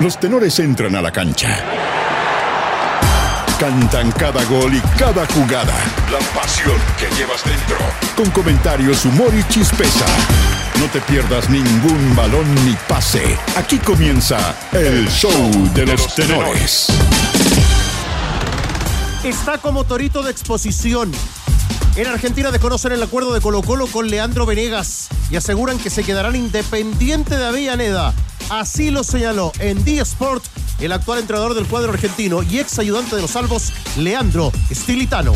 Los tenores entran a la cancha. Cantan cada gol y cada jugada. La pasión que llevas dentro. Con comentarios, humor y chispeza. No te pierdas ningún balón ni pase. Aquí comienza el show de los tenores. Está como torito de exposición. En Argentina desconocen el acuerdo de Colo Colo con Leandro Venegas y aseguran que se quedarán independiente de Avellaneda. Así lo señaló en D Sport el actual entrenador del cuadro argentino y ex ayudante de los salvos, Leandro Stilitano.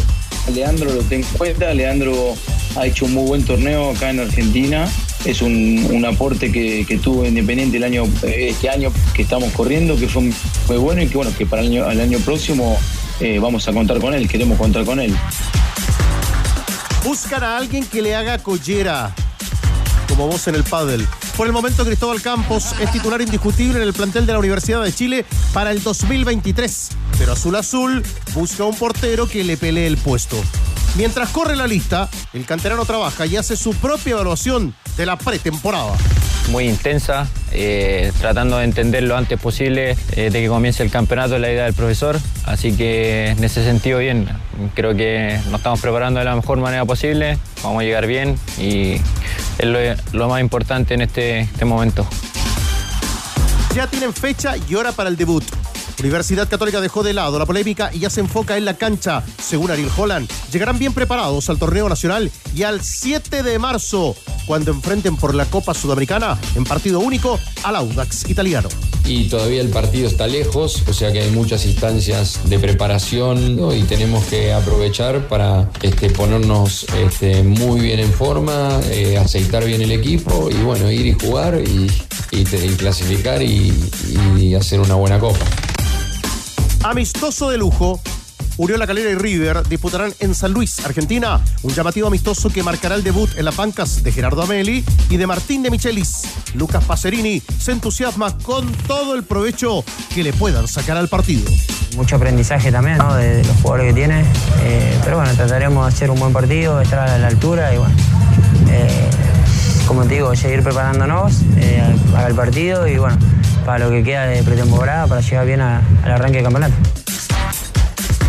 Leandro lo tengo en cuenta, Leandro ha hecho un muy buen torneo acá en Argentina, es un, un aporte que, que, tuvo Independiente el año, este año que estamos corriendo, que fue muy bueno y que bueno, que para el año, el año próximo eh, vamos a contar con él, queremos contar con él. Buscan a alguien que le haga collera, como vos en el pádel. Por el momento, Cristóbal Campos es titular indiscutible en el plantel de la Universidad de Chile para el 2023. Pero Azul Azul busca un portero que le pelee el puesto. Mientras corre la lista, el canterano trabaja y hace su propia evaluación de la pretemporada. Muy intensa, eh, tratando de entender lo antes posible eh, de que comience el campeonato, la idea del profesor. Así que en ese sentido, bien. Creo que nos estamos preparando de la mejor manera posible, vamos a llegar bien y es lo, lo más importante en este, este momento. Ya tienen fecha y hora para el debut. Universidad Católica dejó de lado la polémica y ya se enfoca en la cancha. Según Ariel Holland, llegarán bien preparados al torneo nacional y al 7 de marzo, cuando enfrenten por la Copa Sudamericana en partido único al Audax italiano. Y todavía el partido está lejos, o sea que hay muchas instancias de preparación y tenemos que aprovechar para este, ponernos este, muy bien en forma, eh, aceitar bien el equipo y bueno, ir y jugar y, clasificar y hacer una buena copa. Amistoso de lujo. Uriola Calera y River disputarán en San Luis, Argentina, un llamativo amistoso que marcará el debut en las bancas de Gerardo Ameli y de Martín de Michelis. Lucas Pacerini se entusiasma con todo el provecho que le puedan sacar al partido. Mucho aprendizaje también ¿no? de, los jugadores que tiene, eh, pero bueno, trataremos de hacer un buen partido, estar a la altura y bueno, eh, como te digo, seguir preparándonos eh, para el partido y bueno, para lo que queda de pretemporada, para llegar bien a, al arranque del campeonato.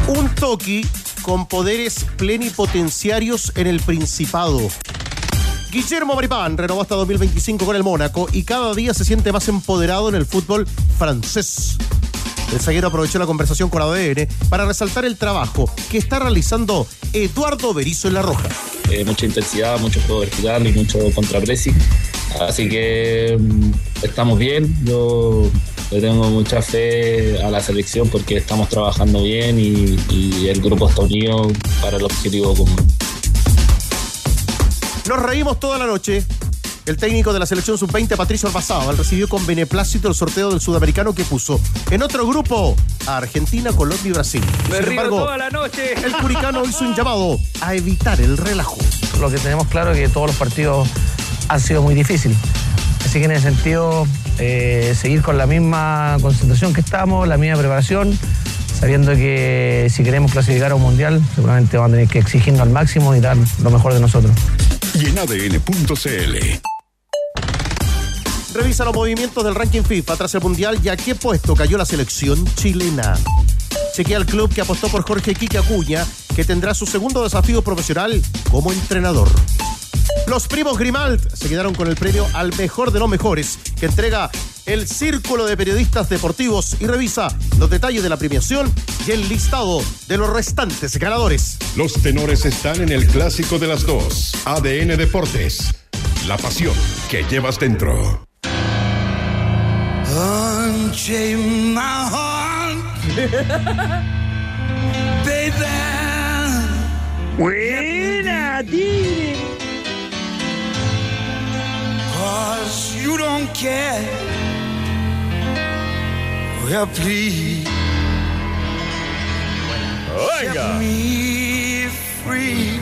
Un Toki con poderes plenipotenciarios en el Principado. Guillermo Maripán renovó hasta 2025 con el Mónaco y cada día se siente más empoderado en el fútbol francés. El zaguero aprovechó la conversación con ADN para resaltar el trabajo que está realizando Eduardo Berizzo en La Roja. Eh, mucha intensidad, mucho juego vertical y mucho contrapressing. Así que mm, estamos bien. Yo le tengo mucha fe a la selección porque estamos trabajando bien y, y el grupo está unido para el objetivo común. Nos reímos toda la noche. El técnico de la selección sub-20, Patricio Albazábal, recibió con beneplácito el sorteo del sudamericano que puso en otro grupo a Argentina, Colombia y Brasil. Me Sin río embargo, toda la noche. el curicano hizo un llamado a evitar el relajo. Lo que tenemos claro es que todos los partidos han sido muy difíciles. Así que en ese sentido, eh, seguir con la misma concentración que estamos, la misma preparación, sabiendo que si queremos clasificar a un mundial, seguramente vamos a tener que exigirnos al máximo y dar lo mejor de nosotros. Y en ADN.cl. Revisa los movimientos del ranking FIFA tras el Mundial y a qué puesto cayó la selección chilena. Chequea el club que apostó por Jorge Quique Acuña, que tendrá su segundo desafío profesional como entrenador. Los primos Grimald se quedaron con el premio al mejor de los mejores, que entrega el Círculo de Periodistas Deportivos y revisa los detalles de la premiación y el listado de los restantes ganadores. Los tenores están en el clásico de las dos. ADN Deportes. La pasión que llevas dentro. Unchain my heart, baby. Buena, Tigre. Cause you don't care. Well, please. Set me free.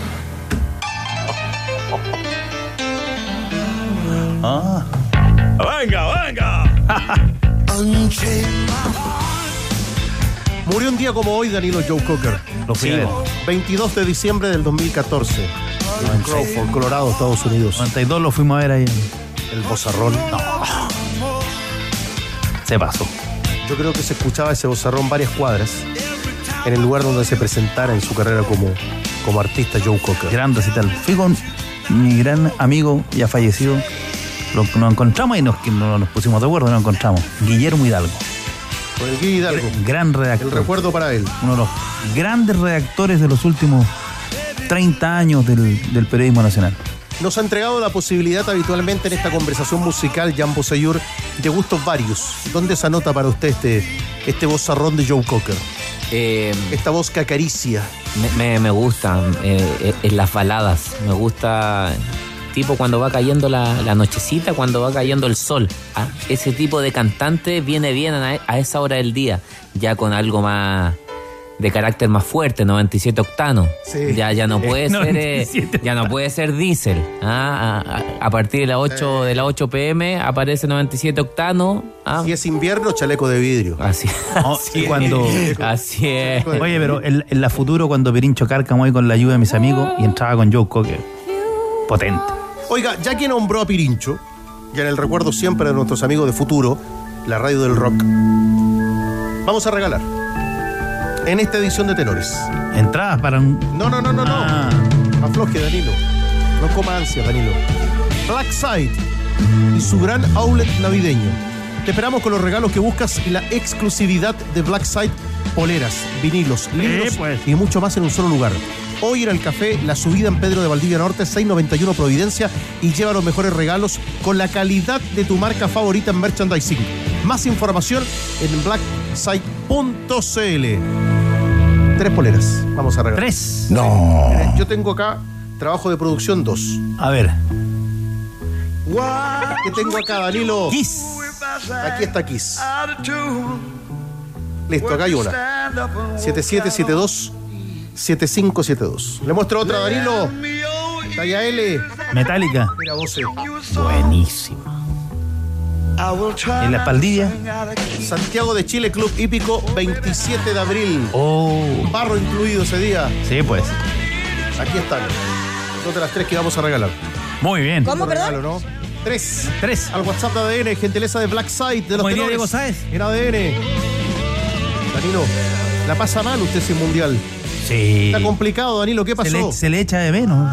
Ah. Venga, venga. Unchain my heart. Murió un día como hoy Danilo Joe Cocker. Lo fuimos. 22 de diciembre del 2014. En Crawford, Colorado, Estados Unidos. 92 lo fuimos a ver ahí. El bozarrón. Se pasó. Yo creo que se escuchaba ese bozarrón varias cuadras en el lugar donde se presentara en su carrera como, como artista Joe Cocker. Gran recital. Fui con mi gran amigo ya fallecido. Lo- nos encontramos y nos, no nos pusimos de acuerdo, nos encontramos. Guillermo Hidalgo. Con el Guy Hidalgo. Gran El redactor. recuerdo para él. Uno de los grandes redactores de los últimos 30 años del, del periodismo nacional. Nos ha entregado la posibilidad habitualmente en esta conversación musical, Jan Boseyur, de gustos varios. ¿Dónde se anota para usted este, este vozarrón de Joe Cocker? Eh, Esta voz que acaricia. me, me- me gusta eh, en las baladas. Me gusta tipo cuando va cayendo la, la nochecita, cuando va cayendo el sol. Ah, Ese tipo de cantante viene bien a, a esa hora del día, ya con algo más de carácter más fuerte, 97 octanos. Sí. Ya, ya no puede ser eh, 97 ya no puede ser diésel. Ah, a, a- a partir de las 8 de las 8 pm aparece 97 octanos. Ah, Si es invierno, chaleco de vidrio. así, Oh, así y cuando- es. Así es. Oye, pero en, en la futuro, cuando Pirincho Cárcamo ahí con la ayuda de mis amigos y entraba con Joe Cocker. Potente. Oiga, ya que nombró a Pirincho, y en el recuerdo siempre de nuestros amigos de Futuro, la radio del rock, vamos a regalar en esta edición de Tenores. Entradas para un. No, no, no, no, no. Ah. Afloje, Danilo. No coma ansia, Danilo. Black Side y su gran outlet navideño. Te esperamos con los regalos que buscas y la exclusividad de Black Side, poleras, vinilos, libros pues. y mucho más en un solo lugar. Hoy en el café La Subida en Pedro de Valdivia Norte, 691 Providencia y lleva los mejores regalos con la calidad de tu marca favorita en merchandising. Más información en blacksite.cl. Tres poleras. Vamos a regalar. Tres. Eh, Yo tengo acá trabajo de producción 2. A ver. ¿Qué tengo acá, Danilo? Kiss. Aquí está Kiss. Listo, acá hay una. 7772 7572. Le muestro otra, Danilo. Talla L. Metálica. Mira, vos. eh. Buenísimo. En la espaldilla. Santiago de Chile, Club Hípico, 27 de abril. Oh. Barro incluido ese día. Sí, pues. Aquí están. Dos de las tres que vamos a regalar. Muy bien. ¿Cómo, regalo, no? Tres. Tres. Al WhatsApp de ADN, gentileza de Black Side, de los. Diego Sáez. En ADN. Danilo, la pasa mal usted sin mundial. Sí. Está complicado, Danilo, ¿qué Se pasó? le, se le echa de menos.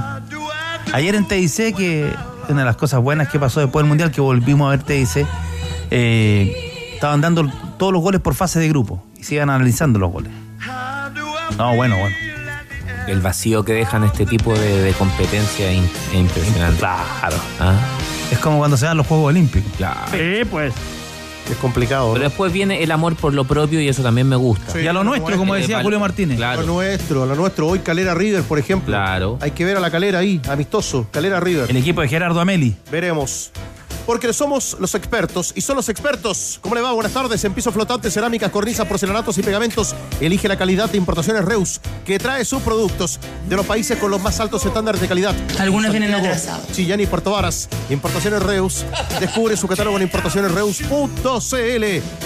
Ayer en TIC, que una de las cosas buenas que pasó después del Mundial, que volvimos a ver TIC, eh, estaban dando todos los goles por fase de grupo y se iban analizando los goles. No, bueno, bueno. El vacío que dejan este tipo de, de competencia es impresionante. Claro. Ah, Es como cuando se dan los Juegos Olímpicos. claro. Sí, pues. Es complicado. Pero después viene el amor por lo propio y eso también me gusta. Sí. Y a lo nuestro, como decía Julio Martínez. A Claro. lo nuestro, a lo nuestro. Hoy Calera River, por ejemplo. Claro. Hay que ver a la Calera ahí, amistoso. Calera River. El equipo de Gerardo Ameli. Veremos. Porque somos los expertos y son los expertos. ¿Cómo le va? Buenas tardes. En piso flotante, cerámicas, cornisas, porcelanatos y pegamentos. Elige la calidad de importaciones Reus, que trae sus productos de los países con los más altos estándares de calidad. Algunos vienen atrasados. Chillán y Puerto Varas. Importaciones Reus. Descubre su catálogo en importacionesreus.cl.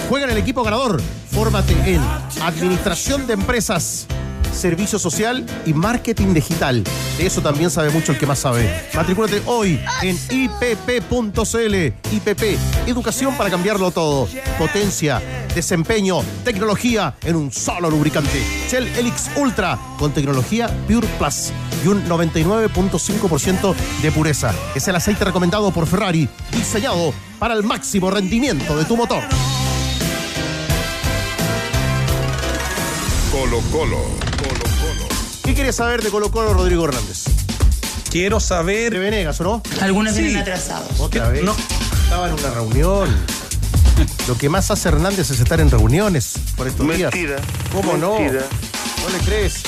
Juega en el equipo ganador. Fórmate en Administración de Empresas. Servicio social y marketing digital. De eso también sabe mucho el que más sabe. Matricúlate hoy en ipp.cl. IPP, educación para cambiarlo todo. Potencia, desempeño, tecnología en un solo lubricante. Shell Helix Ultra con tecnología Pure Plus y un 99.5% de pureza. Es el aceite recomendado por Ferrari, diseñado para el máximo rendimiento de tu motor. Colo Colo. ¿Qué quieres saber de Colo Colo Rodrigo Hernández? Quiero De saber. Venegas, ¿o no? Algunos Sí. vienen atrasados. Otra vez. No. Estaba en una reunión. Lo que más hace Hernández es estar en reuniones por estos días. ¿Cómo no? Mentira. ¿No le crees?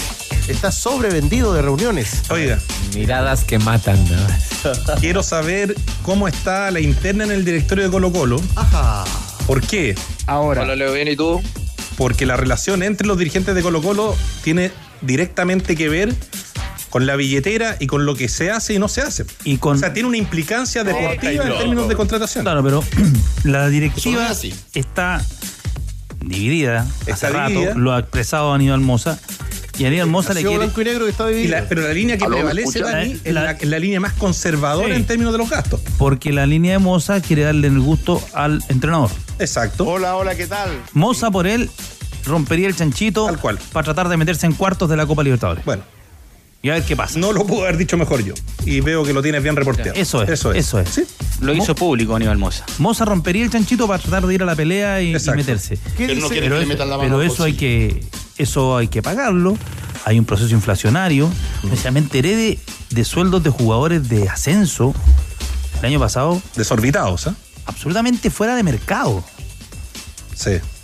Está sobrevendido de reuniones. Oiga, Miradas que matan. ¿no? quiero saber cómo está la interna en el directorio de Colo Colo. Ajá. ¿Por qué? Hola, Leo, bien, ¿y tú? Porque la relación entre los dirigentes de Colo Colo tiene directamente que ver con la billetera y con lo que se hace y no se hace. Y con. O sea, tiene una implicancia deportiva en términos de contratación. Claro, pero la directiva está dividida Está hace rato, lo ha expresado Aníbal Moza. Y Aníbal Moza le quiere. y negro que está Y la- pero la línea que ¿Aló, me prevalece? Dani, es La- la, es la línea más conservadora Sí. en términos de los gastos. Porque la línea de Moza quiere darle el gusto al entrenador. Exacto. Hola, hola, ¿qué tal? Moza por él rompería el chanchito Tal cual. para tratar de meterse en cuartos de la Copa Libertadores. Bueno, Y a ver qué pasa. no lo puedo haber dicho mejor yo. Y veo que lo tienes bien reporteado. Eso es, Eso es. eso es. Sí. Lo hizo público Aníbal Moza. Moza rompería el chanchito para tratar de ir a la pelea y, y Exacto. meterse. ¿Qué Pero no dice? quiere Pero, que le metan la mano pero al eso hay bolsillo. que eso hay que pagarlo. Hay un proceso inflacionario. O sea, me enteré de, de sueldos de jugadores de ascenso el año pasado Desorbitados, ¿ah? absolutamente fuera de mercado.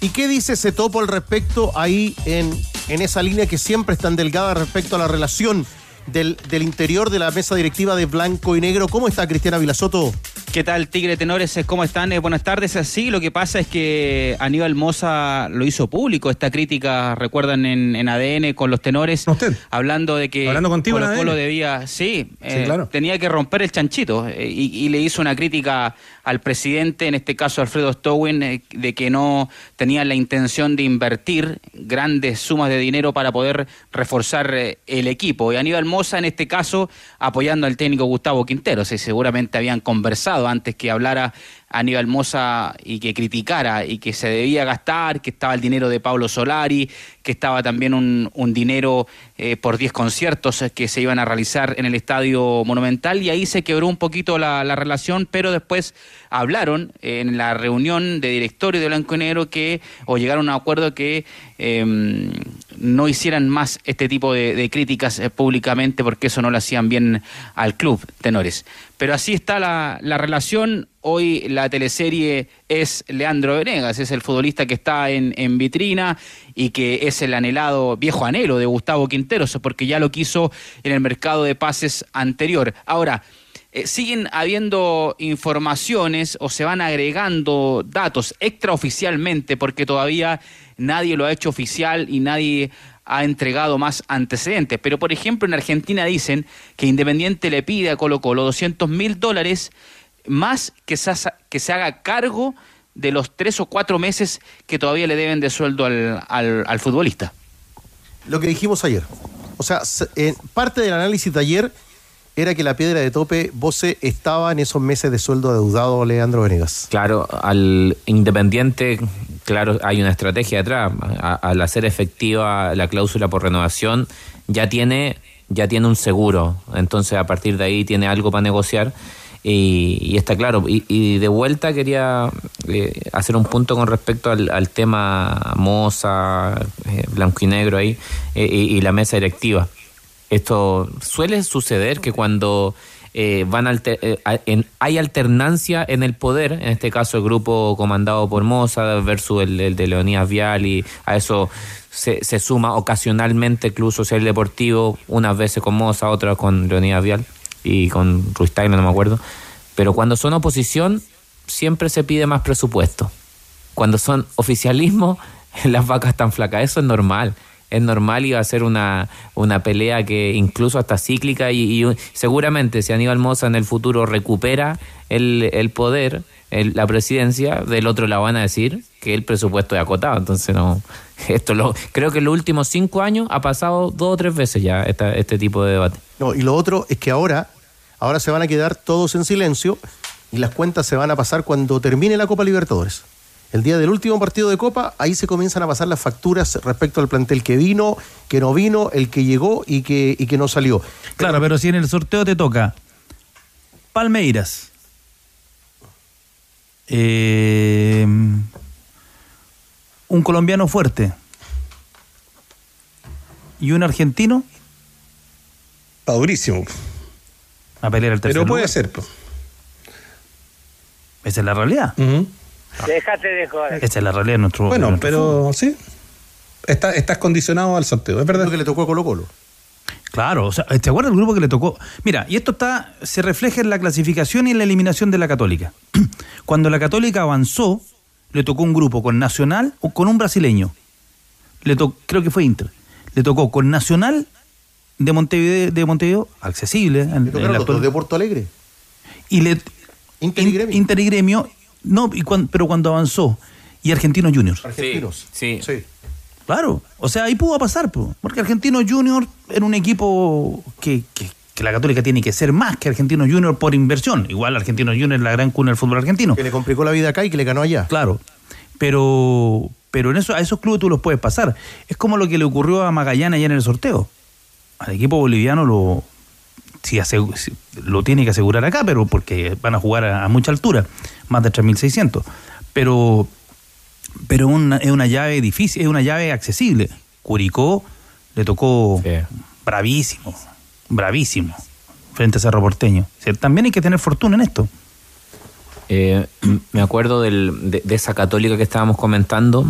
¿Y qué dice ese topo al respecto ahí en, en esa línea que siempre es tan delgada respecto a la relación del, del interior de la mesa directiva de Blanco y Negro? ¿Cómo está Cristiana Vilasoto? ¿Qué tal, Tigre Tenores? ¿Cómo están? Eh, buenas tardes. Sí, lo que pasa es que Aníbal Moza lo hizo público, esta crítica, recuerdan, en, en ADN con los tenores, ¿A usted? hablando de que Hablando contigo Colo debía, sí, eh, claro. tenía que romper el chanchito eh, y, y le hizo una crítica al presidente, en este caso Alfredo Stowin, de que no tenía la intención de invertir grandes sumas de dinero para poder reforzar el equipo. Y Aníbal Moza, en este caso, apoyando al técnico Gustavo Quinteros, y seguramente habían conversado antes que hablara Aníbal Moza y que criticara y que se debía gastar, que estaba el dinero de Pablo Solari, que estaba también un, dinero eh, por 10 conciertos que se iban a realizar en el Estadio Monumental. Y ahí se quebró un poquito la, la relación, pero después hablaron eh, en la reunión de directorio de Blanco y Negro que, o llegaron a un acuerdo que eh, no hicieran más este tipo de, críticas eh, públicamente porque eso no lo hacían bien al club, tenores. Pero así está la, la relación. Hoy la teleserie es Leandro Venegas, es el futbolista que está en, en vitrina y que es el anhelado viejo anhelo de Gustavo Quinteros, porque ya lo quiso en el mercado de pases anterior. Ahora, eh, siguen habiendo informaciones o se van agregando datos extraoficialmente porque todavía nadie lo ha hecho oficial y nadie ha entregado más antecedentes. Pero, por ejemplo, en Argentina dicen que Independiente le pide a Colo Colo 200 mil dólares más que se, que se haga cargo de los tres o cuatro meses que todavía le deben de sueldo al, al- futbolista. Lo que dijimos ayer. O sea, s- eh, parte del análisis de ayer era que la piedra de tope, Voce, estaba en esos meses de sueldo adeudado Leandro Venegas. Claro, al Independiente, claro, hay una estrategia detrás. Al hacer efectiva la cláusula por renovación, ya tiene, ya tiene un seguro. Entonces, a partir de ahí tiene algo para negociar. Y, y está claro. Y, y de vuelta quería eh, hacer un punto con respecto al, tema Moza, eh, blanco y negro ahí, eh, y la mesa directiva. Esto suele suceder que cuando eh, van eh, hay alternancia en el poder, en este caso el grupo comandado por Moza versus el, el de Leonidas Vial y a eso se, suma ocasionalmente Club Social Deportivo, unas veces con Moza, otras con Leonidas Vial y con Ruiz Tagle, no me acuerdo. Pero cuando son oposición, siempre se pide más presupuesto. Cuando son oficialismo, las vacas están flacas. Eso es normal. Es normal y va a ser una, una pelea que incluso hasta cíclica y, y seguramente si Aníbal Moza en el futuro recupera el, el poder, el- la presidencia, del otro lado van a decir que el presupuesto es acotado. Entonces no, esto lo, creo que en los últimos cinco años ha pasado dos o tres veces ya esta- este tipo de debate. No, y lo otro es que ahora, ahora se van a quedar todos en silencio y las cuentas se van a pasar cuando termine la Copa Libertadores. El día del último partido de Copa, ahí se comienzan a pasar las facturas respecto al plantel que vino, que no vino, el que llegó y que, y que no salió. Claro, pero si en el sorteo te toca Palmeiras, eh, un colombiano fuerte y un argentino, Está durísimo. a pelear el tercer Pero puede lugar. ser. pues. Esa es la realidad. Déjate de joder. Esa es la realidad de nuestro Bueno, nuestro pero sí. Está- estás condicionado al sorteo, es verdad. Que le tocó a Colo Colo. Claro, o sea, ¿te acuerdas del grupo que le tocó? Mira, y esto está se refleja en la clasificación y en la eliminación de la Católica. Cuando la Católica avanzó, le tocó un grupo con Nacional o con un brasileño. Le to- creo que fue Inter. Le tocó con Nacional de Montevideo, de Montevideo accesible en, Le en tocaron la los dos actual- de Porto Alegre. y le Inter y Gremio. Inter y Gremio, no, y cuan- pero cuando avanzó y Argentinos Juniors. Argentinos. Sí. Sí. Claro, o sea, ahí pudo pasar, po, porque Argentino Junior era un equipo que, que- que la Católica tiene que ser más que Argentino Junior por inversión. Igual Argentino Junior es la gran cuna del fútbol argentino. Que le complicó la vida acá y que le ganó allá. Claro. pero, pero en eso, a esos clubes tú los puedes pasar. Es como lo que le ocurrió a Magallanes ayer en el sorteo. Al equipo boliviano lo, sí, lo tiene que asegurar acá, pero porque van a jugar a, a mucha altura, más de 3.600. Pero, pero una- es una llave difícil, es una llave accesible. Curicó le tocó bravísimo, bravísimo, frente a Cerro Porteño. O sea, también hay que tener fortuna en esto. Eh, me acuerdo del- de, de esa católica que estábamos comentando.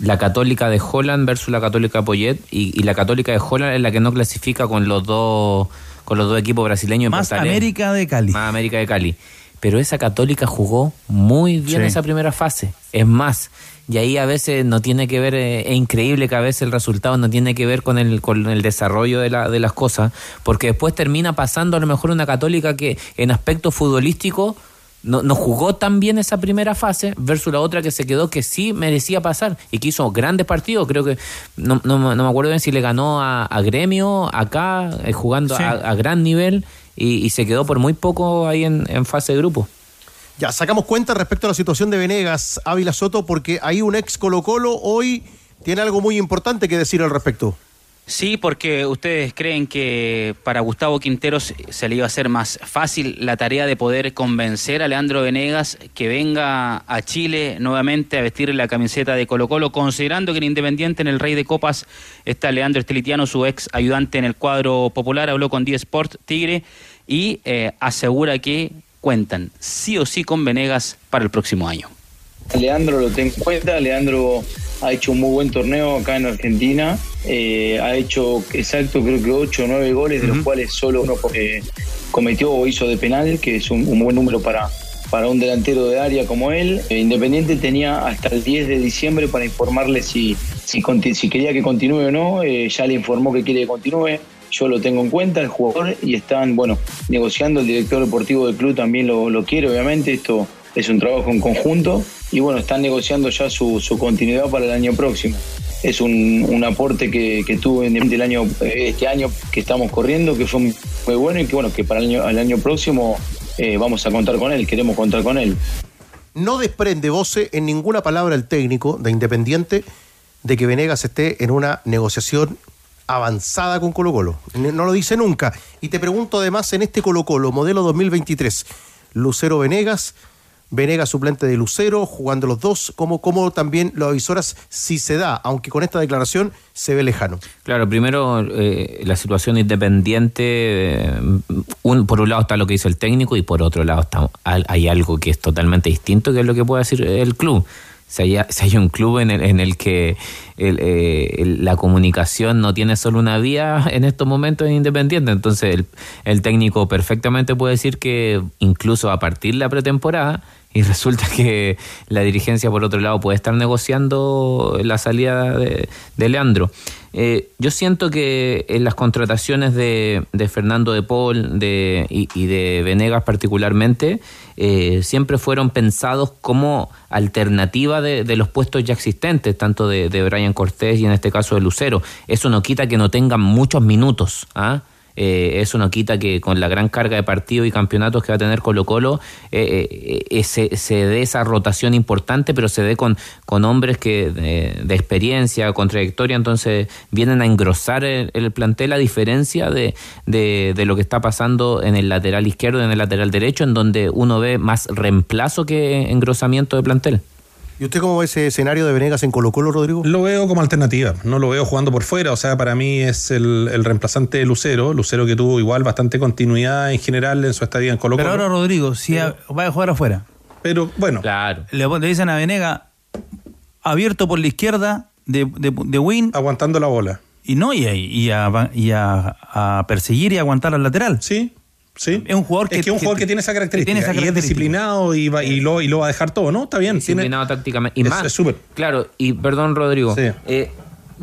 La católica de Holland versus la católica de Poyet. Y, y la católica de Holland es la que no clasifica con los dos, con los dos equipos brasileños. en Más. América de Cali. Más América de Cali. Pero esa católica jugó muy bien Sí. esa primera fase. Es más, y ahí a veces no tiene que ver, eh, es increíble que a veces el resultado no tiene que ver con el, con el desarrollo de, la, de las cosas, porque después termina pasando a lo mejor una católica que en aspecto futbolístico no, no jugó tan bien esa primera fase versus la otra que se quedó que sí merecía pasar y que hizo grandes partidos. Creo que no, no, me- no me acuerdo bien si le ganó a, a Gremio acá, eh, jugando Sí. a, a gran nivel y, y se quedó por muy poco ahí en, en fase de grupo. Ya, sacamos cuenta respecto a la situación de Venegas, Ávila Soto, porque ahí un ex Colo Colo hoy tiene algo muy importante que decir al respecto. Sí, porque ustedes creen que para Gustavo Quinteros se le iba a hacer más fácil la tarea de poder convencer a Leandro Venegas que venga a Chile nuevamente a vestir la camiseta de Colo Colo, considerando que en Independiente en el Rey de Copas está Leandro Estilitiano, su ex ayudante en el cuadro popular, habló con 10 Sport Tigre y eh, asegura que cuentan sí o sí con Venegas para el próximo año. Leandro lo tengo en cuenta, Leandro ha hecho un muy buen torneo acá en Argentina, eh, ha hecho exacto creo que 8 o 9 goles, de los cuales solo uno eh, cometió o hizo de penal, que es un, un buen número para, para un delantero de área como él. Eh, Independiente tenía hasta el 10 de diciembre para informarle si, si, si quería que continúe o no, eh, ya le informó que quiere que continúe. Yo lo tengo en cuenta, el jugador, y están, bueno, negociando. El director deportivo del club también lo, lo quiere, obviamente. Esto es un trabajo en conjunto. Y bueno, están negociando ya su, su continuidad para el año próximo. Es un, un aporte que, que tuvo en el año, eh, este año que estamos corriendo, que fue muy bueno y que bueno, que para el año, el año próximo eh, vamos a contar con él, queremos contar con él. No desprende voce en ninguna palabra el técnico de Independiente de que Venegas esté en una negociación avanzada con Colo Colo. No lo dice nunca. Y te pregunto además en este Colo Colo, modelo 2023, Lucero Venegas, Venegas suplente de Lucero, jugando los dos, como, como también lo avisoras si se da, aunque con esta declaración se ve lejano. Claro, primero eh, la situación independiente, eh, por un lado está lo que dice el técnico y por otro lado está, hay algo que es totalmente distinto, que es lo que puede decir el club. Si hay, un club en el, en el que eh, la comunicación no tiene solo una vía en estos momentos en Independiente, entonces el técnico perfectamente puede decir que incluso a partir de la pretemporada, y resulta que la dirigencia por otro lado puede estar negociando la salida de, Leandro. Eh, yo siento que en las contrataciones de, Fernando de Paul de, y, de Venegas particularmente, eh, siempre fueron pensados como alternativa de, de los puestos ya existentes, tanto de, de Brian Cortés y en este caso de Lucero. Eso no quita que no tengan muchos minutos. ¿ah? Eso no quita que con la gran carga de partidos y campeonatos que va a tener Colo Colo eh, eh, eh, se, se dé esa rotación importante, pero se dé con, con hombres que de, de experiencia, con trayectoria, entonces vienen a engrosar el, el plantel a diferencia de, de, de lo que está pasando en el lateral izquierdo y en el lateral derecho, en donde uno ve más reemplazo que engrosamiento de plantel. ¿Y usted cómo ve ese escenario de Venegas en Colo Colo, Rodrigo? Lo veo como alternativa, no lo veo jugando por fuera, o sea, para mí es el, el reemplazante de Lucero, Lucero que tuvo igual bastante continuidad en general en su estadía en Colo Pero Colo. ahora, Rodrigo, si va a jugar afuera. Pero bueno, Claro. Le, le dicen a Venega, abierto por la izquierda de, de, de Win. aguantando la bola. Y no, y, a- y, a, y a- a perseguir y aguantar al lateral. Sí, sí. Es un jugador que, es que es un jugador que tiene esa característica, tiene esa y es disciplinado y, va, y, lo, y lo va a dejar todo, ¿no? Está bien. tiene- disciplinado tácticamente. Y Es- más, es súper. Claro, y perdón, Rodrigo. Sí. eh,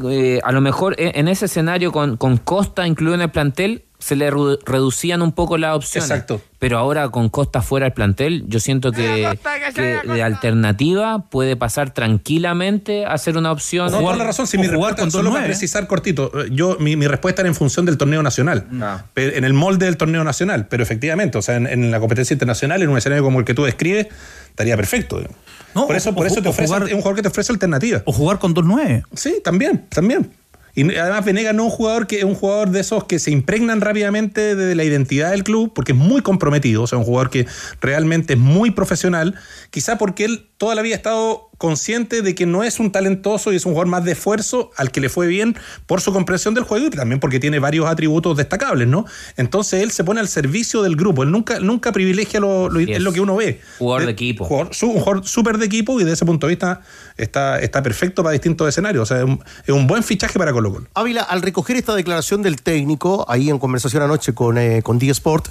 eh, a lo mejor eh, en ese escenario con, con Costa incluido en el plantel, se le reducían un poco las opciones. Exacto. Pero ahora con Costa fuera del plantel, yo siento que, que de alternativa puede pasar tranquilamente a ser una opción. No, toda la razón. Si mi respuesta, solo para precisar cortito, eh, yo, mi, mi respuesta era en función del torneo nacional. Pero- en el molde del torneo nacional. Pero efectivamente, o sea, en, en la competencia internacional, en un escenario como el que tú describes, estaría perfecto. digamos. por eso, o- por eso o te ofrece, jugar- es un jugador que te ofrece alternativa. O jugar con 2-9. Sí, también, también. Y además Venegas no es un jugador que es un jugador de esos que se impregnan rápidamente de la identidad del club, porque es muy comprometido, o sea, un jugador que realmente es muy profesional, quizá porque él toda la vida ha estado consciente de que no es un talentoso y es un jugador más de esfuerzo al que le fue bien por su comprensión del juego y también porque tiene varios atributos destacables, ¿no? Entonces él se pone al servicio del grupo, él nunca, nunca privilegia lo, lo- es lo que uno ve. Jugador de equipo. jugador- su- un jugador súper de equipo y desde ese punto de vista está, está perfecto para distintos escenarios. O sea, es un, es un buen fichaje para Colo Colo. Ávila, al recoger esta declaración del técnico, ahí en conversación anoche con, eh, con D-Sport,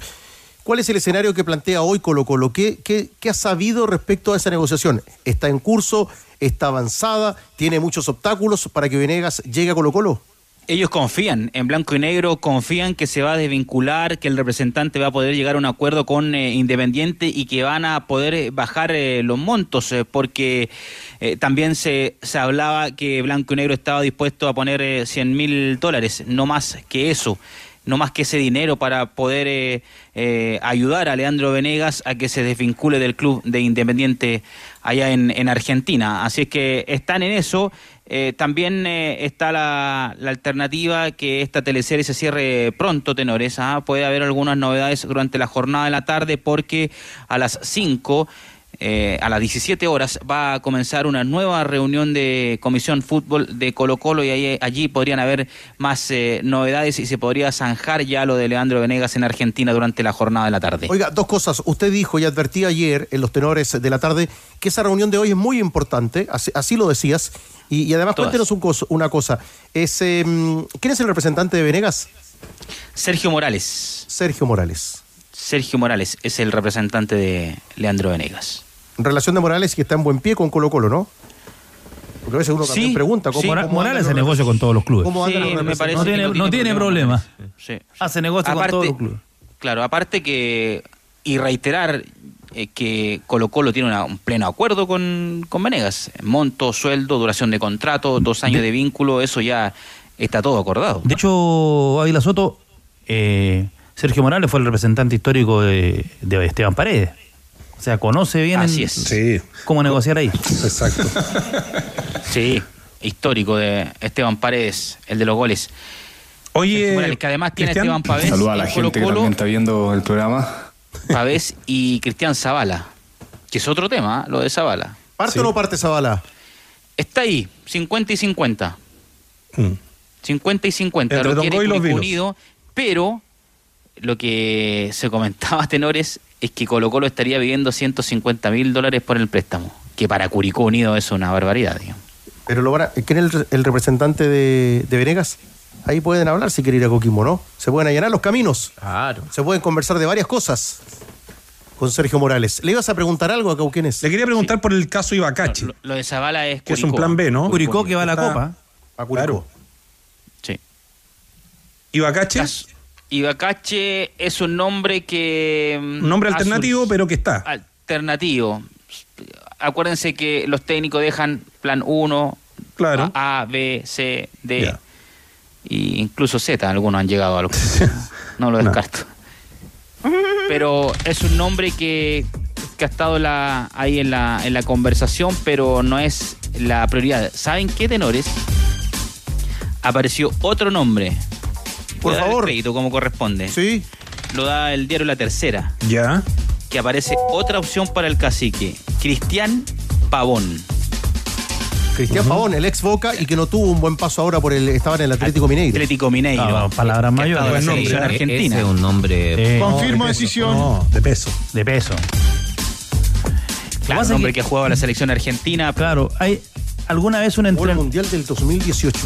¿cuál es el escenario que plantea hoy Colo Colo? ¿Qué, qué, qué ha sabido respecto a esa negociación? ¿Está en curso? ¿Está avanzada? ¿Tiene muchos obstáculos para que Venegas llegue a Colo Colo? Ellos confían, en blanco y negro, confían que se va a desvincular, que el representante va a poder llegar a un acuerdo con eh, Independiente y que van a poder eh, bajar eh, los montos, porque también se, se hablaba que blanco y negro estaba dispuesto a poner eh, 100 mil dólares, no más que eso no más que ese dinero para poder eh, eh, ayudar a Leandro Venegas a que se desvincule del club de Independiente allá en, en Argentina. Así es que están en eso. Eh, también eh, está la, alternativa que esta teleserie se cierre pronto, tenores. ¿ah? Puede haber algunas novedades durante la jornada de la tarde porque a las 5 eh, a las 17 horas va a comenzar una nueva reunión de Comisión Fútbol de Colo Colo y ahí- allí podrían haber más eh, novedades y se podría zanjar ya lo de Leandro Venegas en Argentina durante la jornada de la tarde. Oiga, dos cosas. Usted dijo y advertí ayer en los tenores de la tarde que esa reunión de hoy es muy importante, así, así lo decías. Y, y además, Todas. cuéntenos un una cosa. Es, eh, ¿Quién es el representante de Venegas? Sergio Morales. Sergio Morales. Sergio Morales es el representante de Leandro Venegas. Relación de Morales que está en buen pie con Colo Colo, ¿no? Porque a veces uno también Sí, pregunta cómo, sí. cómo Morales hace negocio con todos los clubes. ¿Cómo andan Sí, los me parece No que tiene, no tiene problema. Sí. Hace negocio con todos los clubes. Claro, aparte que, y reiterar eh, que Colo Colo tiene una- un pleno acuerdo con, con Venegas. Monto, sueldo, duración de contrato, dos años de, vínculo, eso ya está todo acordado. De hecho, Ávila Soto, eh, Sergio Morales fue el representante histórico de, de Esteban Paredes. O sea, conoce bien Así en- es. Sí, cómo negociar ahí. exacto. Sí, histórico de Esteban Paredes, el de los goles. Oye, Morales, que además tiene a Cristian, Esteban Pavés, Saluda a la en gente que también está viendo el programa. Pavés y Cristian Zavala, que es otro tema, ¿eh? lo de Zavala. ¿Parte o no parte Zavala? Está ahí, 50 y 50. Mm. 50 y 50. Entre lo quiere. Unido, pero lo que se comentaba, tenores, es que Colo Colo estaría pidiendo 150 mil dólares por el préstamo, que para Curicó Unido es una barbaridad. digamos. Pero lo van a- ¿Quién es el, el representante de, de Venegas? Ahí pueden hablar si quieren ir a Coquimbo, ¿no? Se pueden allanar los caminos. Claro. Se pueden conversar de varias cosas con Sergio Morales. ¿Le ibas a preguntar algo a Cauquenes? le quería preguntar por el caso Ibacachi, Lo, lo de Zavala es que es un Curicó. plan B, ¿no? Curicó que va a la Copa. A Curicó. Claro. Sí. Ibacachi, Caso- Ibacache es un nombre que... mm, un nombre alternativo, pero que está. Alternativo. Acuérdense que los técnicos dejan plan 1, Claro. A, B, C, D. Ya. Y incluso Z, algunos han llegado a lo No lo descarto. Pero es un nombre que, que ha estado la- ahí en la, en la conversación, pero no es la prioridad. ¿Saben qué, tenores? Apareció otro nombre. Por el favor. crédito como corresponde. Sí. Lo da el diario La Tercera, Ya. que aparece otra opción para el cacique. Cristian Pavón. Cristian Pavón, el ex Boca y que no tuvo un buen paso ahora por el estaba en el Atlético Mineiro. Atlético Mineiro. Ah, palabras mayores. en argentina. Ese es un nombre. Eh, Confirmo de peso. decisión. No, de peso. de peso. Claro, un hombre que- que ha jugado a la selección argentina. Claro, hay alguna vez un Jugó el entrenador. Mundial del 2018.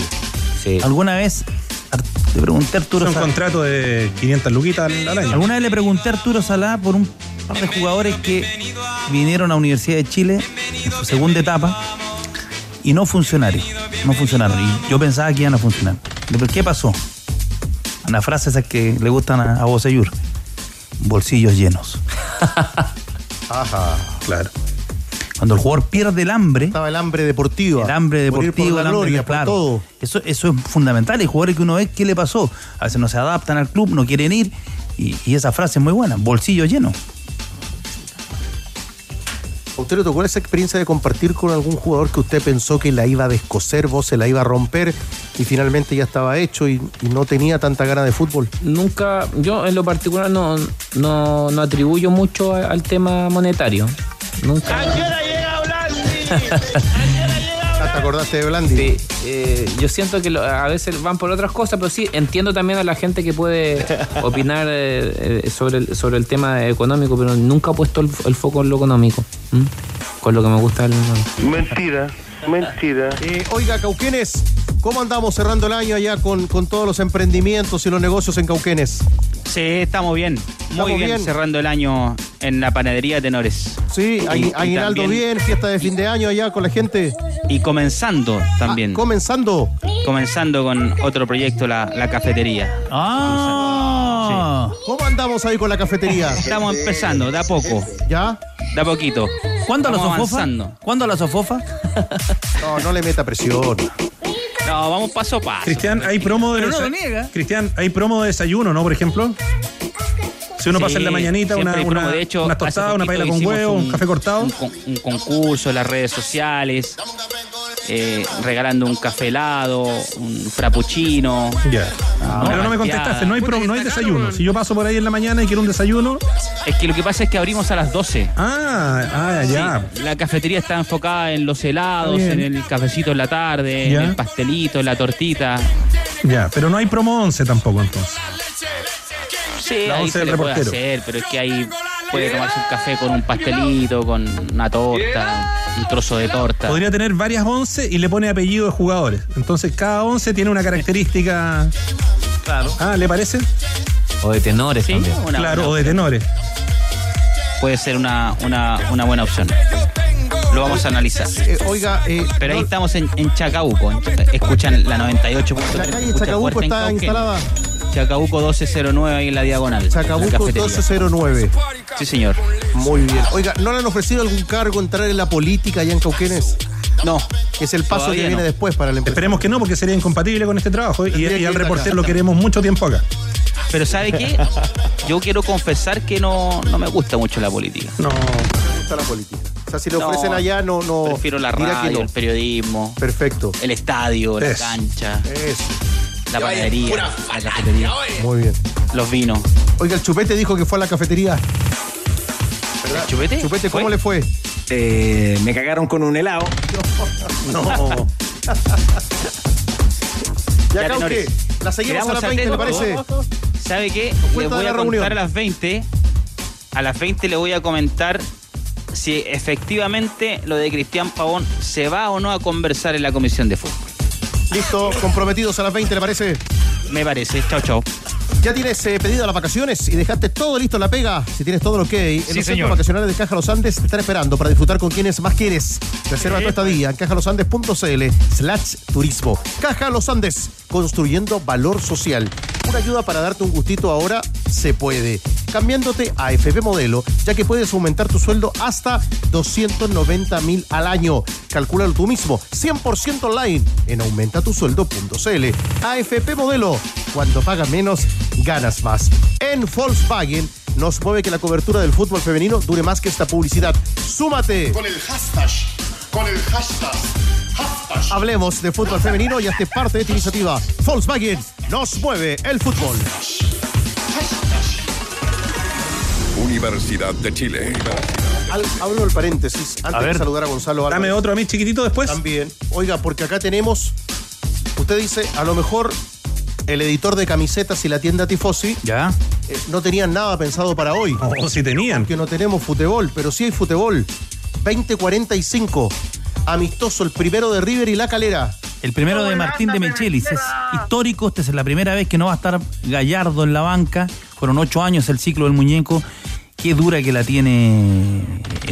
Sí. Alguna vez le pregunté a Es Arturo un Salá. contrato de 500 luquitas al, al año. Alguna vez le pregunté a Arturo Salá por un par de jugadores que vinieron a la Universidad de Chile en su segunda etapa y no funcionaron. No funcionaron. Y yo pensaba que iban a funcionar. ¿Pero qué pasó? Una frase esa que le gustan a, a Bocellur. Bolsillos llenos. Ajá. Claro. Cuando el jugador pierde el hambre. Estaba el hambre deportivo. El hambre la el hambre, gloria, por claro. todo. Eso, eso es fundamental. Hay jugadores que uno ve qué le pasó. A veces no se adaptan al club, no quieren ir. Y, y esa frase es muy buena. Bolsillo lleno. ¿A usted le tocó esa experiencia de compartir con algún jugador que usted pensó que la iba a descoser, vos se la iba a romper y finalmente ya estaba hecho y, y no tenía tanta gana de fútbol? Nunca, yo en lo particular no, no, no atribuyo mucho al tema monetario. Nunca. Ah, ¿Te acordaste de Blandi? Sí, eh, yo siento que lo- a veces van por otras cosas, pero sí entiendo también a la gente que puede opinar eh, eh, sobre, el, sobre el tema económico, pero nunca he puesto el, el foco en lo económico. Con lo que me gusta el. Mentira, mentira. Eh, oiga, Cauquenes, ¿cómo andamos cerrando el año allá con, con todos los emprendimientos y los negocios en Cauquenes? Sí, estamos bien. Muy Estamos bien, bien. cerrando el año en la panadería Tenores. Sí, Y- Agui- y Aguinaldo también- bien, fiesta de fin de año allá con la gente. Y comenzando también. Ah, comenzando. comenzando con otro proyecto, la, la cafetería. Ah. ¿Cómo andamos ahí con la cafetería? Estamos empezando, de a poco. ¿Ya? De a poquito. ¿Cuándo a la sofofa? ¿Cuándo a la sofofa? No, no le meta presión. No, vamos paso a paso. Cristian, hay promo de Pero no lo desa- niega. Cristian, hay promo de desayuno, ¿no? Por ejemplo. Si uno Sí, pasa en la mañanita, una, una, de hecho, una hace tostada, una paella con huevo, un, café cortado. Un, con- un concurso en las redes sociales, eh, regalando un café helado, un frappuccino. Ya. Pero no me contestaste, no hay, promo, no hay desayuno. Si yo paso por ahí en la mañana y quiero un desayuno. Es que lo que pasa es que abrimos a las 12. Ah, ah, ya. Sí, la cafetería está enfocada en los helados, en el cafecito en la tarde, Ya. en el pastelito, en la tortita. Ya, pero no hay promo 11 tampoco entonces. Sí, La ahí once se del le puede reportero. hacer, pero es que ahí puede tomarse un café con un pastelito, con una torta, un trozo de torta. Podría tener varias 11 y le pone apellido de jugadores. Entonces cada 11 tiene una característica. Claro. Ah, ¿le parece? O de tenores Sí, también. una claro, o de tenores. Puede ser una, una, una buena opción. Lo vamos a analizar. Eh, oiga, eh, Pero ahí no- estamos en, en Chacabuco. Escuchan la 98. la calle Chacabuco está instalada. Chacabuco 1209 ahí en la diagonal. Chacabuco la cafetería. 1209. Sí, señor. Muy bien. Oiga, ¿no le han ofrecido algún cargo entrar en la política allá en Cauquenes? No. Que es el paso Todavía que viene no. después para la empresa. Esperemos que no, porque sería incompatible con este trabajo. Y, Tendría y al reportero acá. lo queremos mucho tiempo acá. Pero ¿sabe qué? Yo quiero confesar que no, no me gusta mucho la política. No. Me gusta la política. O sea, si le No, ofrecen allá, no, no. Prefiero la radio, no. el periodismo, Perfecto. el estadio, la cancha, Eso. La panadería, la cafetería, Muy bien. los vinos. Oiga, el chupete dijo que fue a la cafetería. ¿Verdad? ¿El chupete? Chupete, ¿cómo ¿Fue? le fue? Eh, me cagaron con un helado. No. ya, Ya, Cauque, la seguimos a Quedamos las 20, ¿le parece? ¿Sabe qué? cuenta Le voy a contar reunión. a las 20. A las 20 le voy a comentar si efectivamente lo de Cristian Pavón se va o no a conversar en la comisión de fútbol. Listo, comprometidos a las 20, ¿le parece? Me parece. Chao, chao. ¿Ya tienes eh, pedido las vacaciones y dejaste todo listo en la pega? Si tienes todo lo que hay, en Sí, los centros vacacionales de Caja Los Andes te están esperando para disfrutar con quienes más quieres. Reserva tu estadía en cajalosandes.cl slash turismo. Caja Los Andes, construyendo valor social. Una ayuda para darte un gustito ahora se puede. Cambiándote a FP Modelo, ya que puedes aumentar tu sueldo hasta 290 mil al año. Calcúlalo tú mismo, 100% online en aumentatusueldo.cl. AFP Modelo, cuando pagas menos, ganas más. En Volkswagen nos mueve que la cobertura del fútbol femenino dure más que esta publicidad. ¡Súmate! Con el hashtag, con el hashtag. Hablemos de fútbol femenino y hazte parte de esta iniciativa. Volkswagen nos mueve el fútbol. Universidad de Chile. Al- abro el paréntesis antes ver. de saludar a Gonzalo Álvarez. Dame otro a mí chiquitito después. También. Oiga, porque acá tenemos. Usted dice, a lo mejor el editor de camisetas y la tienda Tifosi Ya. eh, no tenían nada pensado para hoy. O si tenían. Que no tenemos futebol, pero sí hay futebol. 2045. Amistoso, el primero de River y La Calera. El primero de Martín de Mechelis es histórico. Esta es la primera vez que no va a estar Gallardo en la banca. Fueron ocho años el ciclo del muñeco. Qué dura que la tiene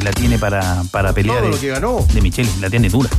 la tiene para, para pelear Todo de, lo que ganó. de Michelis. La tiene dura.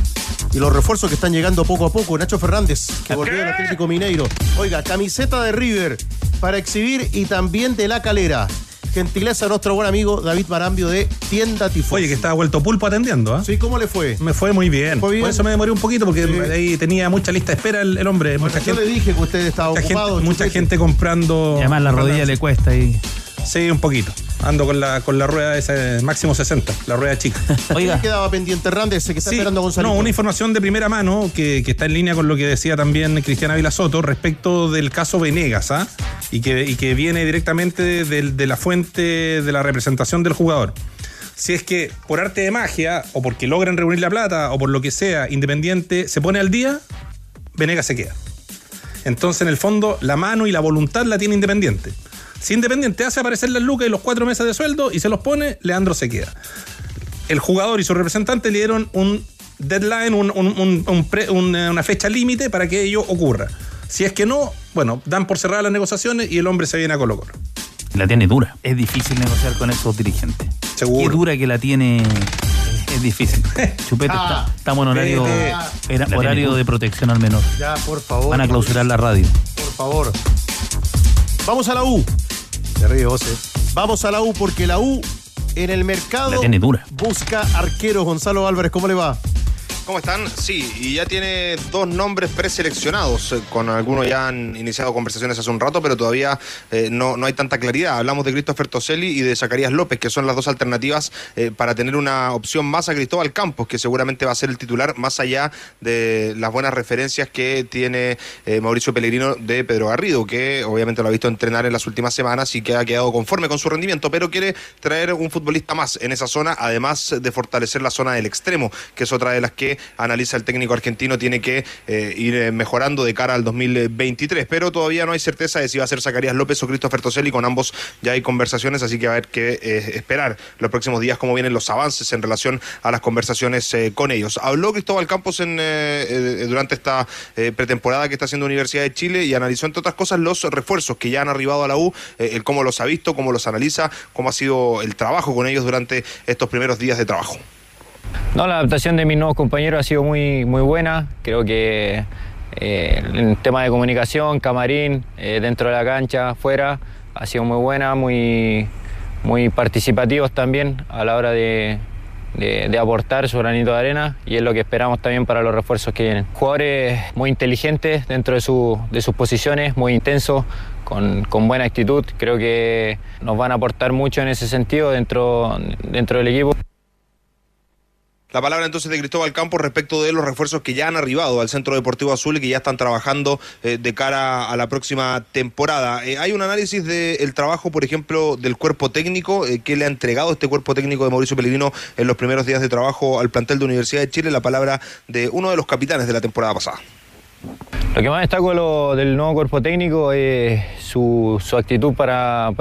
y los refuerzos que están llegando poco a poco. Nacho Fernández, que volvió del Atlético Mineiro. Oiga, camiseta de River para exhibir y también de la calera. Gentileza de nuestro buen amigo David Marambio de Tienda Tifo. Oye, que estaba vuelto pulpo atendiendo, ¿ah? Sí, ¿cómo le fue? Me fue muy bien. ¿Fue bien? Por eso me demoré un poquito, porque ahí tenía mucha lista de espera el, el hombre. mucha Yo gente, le dije que usted estaba mucha ocupado. gente, mucha gente comprando. Y además la rodilla le cuesta ahí. Sí, un poquito. Ando con la, con la rueda esa máximo 60, la rueda chica. ¿Qué quedaba pendiente Hernández? Que está Sí, esperando a Gonzalo. No, una información de primera mano que, que está en línea con lo que decía también Cristiana Vilasoto respecto del caso Venegas, ¿ah? Y que, y que viene directamente del- de la fuente de la representación del jugador. Si es que por arte de magia, o porque logran reunir la plata, o por lo que sea, Independiente se pone al día, Venegas se queda. Entonces, en el fondo, la mano y la voluntad la tiene Independiente. Si Independiente hace aparecer las lucas y los cuatro meses de sueldo y se los pone, Leandro se queda. El jugador y su representante le dieron un deadline, un- un- un- un pre- una, una fecha límite para que ello ocurra. Si es que no, bueno, dan por cerradas las negociaciones y el hombre se viene a Colo Colo. La tiene dura. Es difícil negociar con esos dirigentes. Seguro. Qué dura que la tiene. Es difícil. Chupete, Ah, está- estamos en horario, era- horario de protección al menor. Ya, por favor. Van a clausurar la radio. Por favor. Vamos a la U. Vamos a la U porque la U en el mercado La tiene dura. busca arqueros. Gonzalo Álvarez, ¿cómo le va? ¿Cómo están? Sí, y ya tiene dos nombres preseleccionados. eh, Con algunos ya han iniciado conversaciones hace un rato, pero todavía eh, no, no hay tanta claridad. Hablamos de Christopher Toselli y de Zacarías López, que son las dos alternativas eh, para tener una opción más a Cristóbal Campos, que seguramente va a ser el titular, más allá de las buenas referencias que tiene Mauricio Pellegrino de Pedro Garrido, que obviamente lo ha visto entrenar en las últimas semanas y que ha quedado conforme con su rendimiento, pero quiere traer un futbolista más en esa zona, además de fortalecer la zona del extremo, que es otra de las que analiza el técnico argentino, tiene que eh, ir eh, mejorando de cara al 2023, pero todavía no hay certeza de si va a ser Zacarías López o Christopher Toselli, con ambos ya hay conversaciones, así que va a haber que eh, esperar los próximos días cómo vienen los avances en relación a las conversaciones con ellos. Habló Cristóbal Campos en, durante esta pretemporada que está haciendo Universidad de Chile y analizó entre otras cosas los refuerzos que ya han arribado a la U, el cómo los ha visto, cómo los analiza, cómo ha sido el trabajo con ellos durante estos primeros días de trabajo. No, la adaptación de mis nuevos compañeros ha sido muy, muy buena. Creo que eh, en tema de comunicación, camarín, eh, dentro de la cancha, afuera, ha sido muy buena, muy, muy participativos también a la hora de, aportar su granito de arena y es lo que esperamos también para los refuerzos que vienen. Jugadores muy inteligentes dentro de, de sus posiciones, muy intensos, con, con buena actitud. Creo que nos van a aportar mucho en ese sentido dentro, dentro del equipo. La palabra entonces de Cristóbal Campos respecto de los refuerzos que ya han arribado al Centro Deportivo Azul y que ya están trabajando eh, de cara a la próxima temporada. Eh, hay un análisis del trabajo, por ejemplo, del cuerpo técnico eh, que le ha entregado este cuerpo técnico de Mauricio Pellegrino en los primeros días de trabajo al plantel de Universidad de Chile. La palabra de uno de los capitanes de la temporada pasada. Lo que más destaco del nuevo cuerpo técnico es su, actitud para-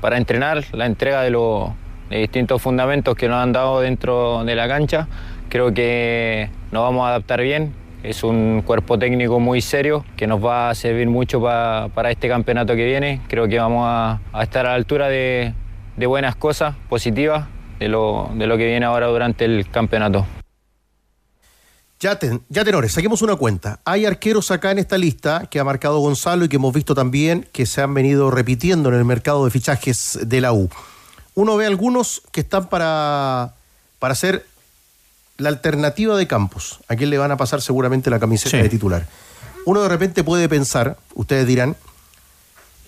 para entrenar, la entrega de los de distintos fundamentos que nos han dado dentro de la cancha. Creo que nos vamos a adaptar bien. Es un cuerpo técnico muy serio que nos va a servir mucho pa- para este campeonato que viene. Creo que vamos a, a estar a la altura de, de buenas cosas positivas de lo, de lo que viene ahora durante el campeonato. Ya, ten- ya tenores, saquemos una cuenta. Hay arqueros acá en esta lista que ha marcado Gonzalo y que hemos visto también que se han venido repitiendo en el mercado de fichajes de la U. Uno ve algunos que están para, para ser la alternativa de Campos, a quien le van a pasar seguramente la camiseta Sí. de titular. Uno de repente puede pensar, ustedes dirán,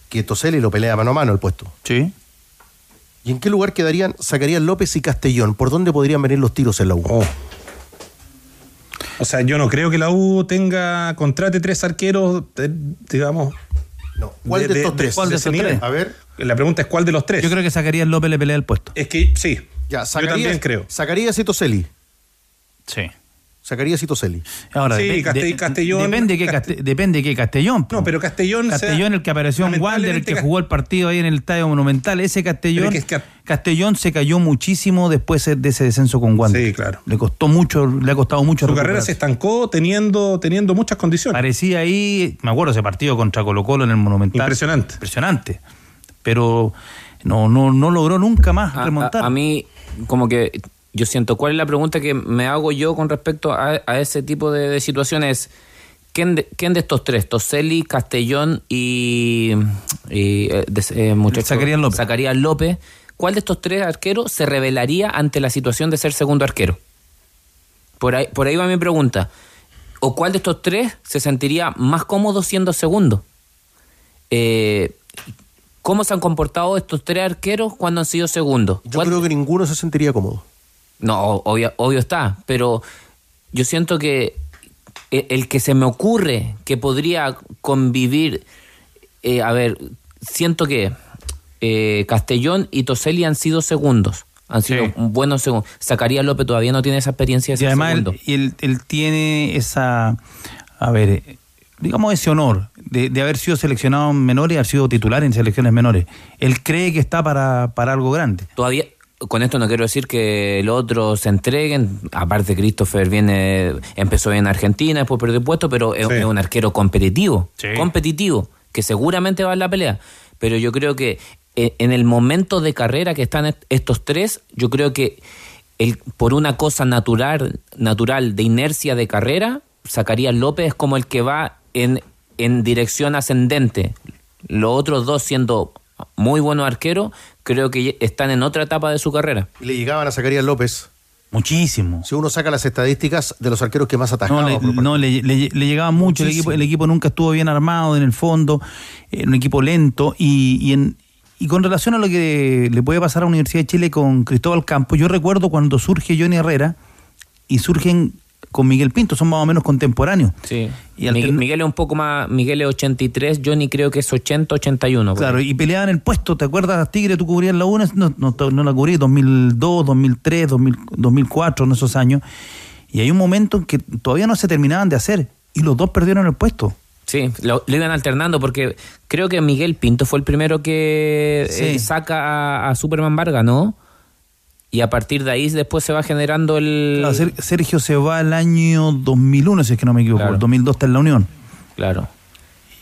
que Toselli lo pelea mano a mano el puesto. Sí. ¿Y en qué lugar quedarían Zacarías López y Castellón? ¿Por dónde podrían venir los tiros en la U? Oh. O sea, yo no creo que la U tenga, contrate tres arqueros, eh, digamos. No. ¿Cuál de estos tres? ¿Cuál de estos tres? A ver. La pregunta es cuál de los tres. Yo creo que Zacarías López le pelea el puesto. Es que sí. Ya, yo también creo. Zacarías y Toselli. Sí. Zacarías y Toselli. Ahora, Sí, Castell- de- Castellón- Depende que Caste- depende que Castellón. po. No, pero Castellón. o sea, Castellón, el que apareció en Wander, el que jugó el partido ahí en el Estadio Monumental, ese Castellón. Pero es que es Castellón se cayó muchísimo después de ese descenso con Wander. Sí, claro. Le costó mucho, le ha costado mucho. Su carrera se estancó teniendo, teniendo muchas condiciones. Parecía ahí, me acuerdo ese partido contra Colo Colo en el Monumental. Impresionante. Impresionante. Pero no, no, no logró nunca más A- remontar. A, a mí, como que yo siento, ¿cuál es la pregunta que me hago yo con respecto a, a ese tipo de, de situaciones? ¿Quién de, quién de estos tres, Toselli, Castellón y, y, eh, de- eh, muchacho- Zacarías López. Zacarías López, ¿cuál de estos tres arqueros se revelaría ante la situación de ser segundo arquero? Por ahí, por ahí va mi pregunta. ¿O cuál de estos tres se sentiría más cómodo siendo segundo? Eh, ¿Cómo se han comportado estos tres arqueros cuando han sido segundos? Yo creo que ninguno se sentiría cómodo. No, obvio, obvio está, pero yo siento que e- el que se me ocurre que podría convivir, eh, a ver, siento que eh, Castellón y Toselli han sido segundos, han sido buenos segundos. Zacarías López todavía no tiene esa experiencia de Y ser además segundo. él, y él, él tiene esa, a ver, eh, digamos ese honor de, de haber sido seleccionado en menores y haber sido titular en selecciones menores. Él cree que está para, para algo grande. Todavía, con esto no quiero decir que los otros se entreguen. Aparte, Christopher viene, empezó en Argentina, después perdió puesto, pero es, es un arquero competitivo. Competitivo, que seguramente va en la pelea. Pero yo creo que eh, en el momento de carrera que están est- estos tres, yo creo que el, por una cosa natural, natural de inercia de carrera, Zacarías López como el que va en, en dirección ascendente. Los otros dos siendo muy buenos arqueros, creo que están en otra etapa de su carrera. Y le llegaban a Zacarías López. Muchísimo. Si uno saca las estadísticas de los arqueros que más atajaban. No, le, no, le, le- le llegaba mucho. El equipo, el equipo nunca estuvo bien armado en el fondo, eh, un equipo lento. Y, y, en- y con relación a lo que le puede pasar a la Universidad de Chile con Cristóbal Campos, yo recuerdo cuando surge Johnny Herrera y surgen con Miguel Pinto, son más o menos contemporáneos. Sí. Y Miguel, Miguel es un poco más, Miguel es 83, Johnny creo que es 80, 81. por Claro, ahí. y peleaban el puesto, ¿te acuerdas, Tigre? Tú cubrías la UNES, no, no, no la cubrí, 2002, 2003, 2000, 2004, en esos años. Y hay un momento en que todavía no se terminaban de hacer y los dos perdieron el puesto. Sí, lo, lo iban alternando porque creo que Miguel Pinto fue el primero que Sí. eh, saca a, a Superman Vargas, ¿no? Y a partir de ahí después se va generando el... Claro, Ser- Sergio se va el año 2001, si es que no me equivoco. Claro. El 2002 está en la Unión. Claro.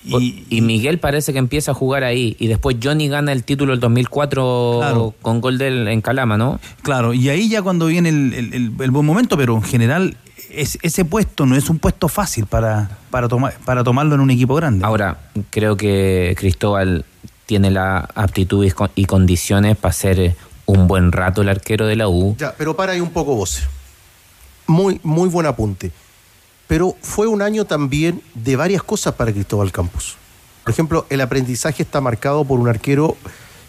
Y, Miguel parece que empieza a jugar ahí. Y después Johnny gana el título el 2004 Claro. con gol del, en Calama, ¿no? Claro, y ahí ya cuando viene el, el- el- el buen momento, pero en general es- ese puesto no es un puesto fácil para, para, tomar, para tomarlo en un equipo grande. Ahora, creo que Cristóbal tiene la aptitud y con- y condiciones para ser eh, un buen rato el arquero de la U. Ya, pero para ahí un poco vos. Muy, muy buen apunte. Pero fue un año también de varias cosas para Cristóbal Campos. Por ejemplo, el aprendizaje está marcado por un arquero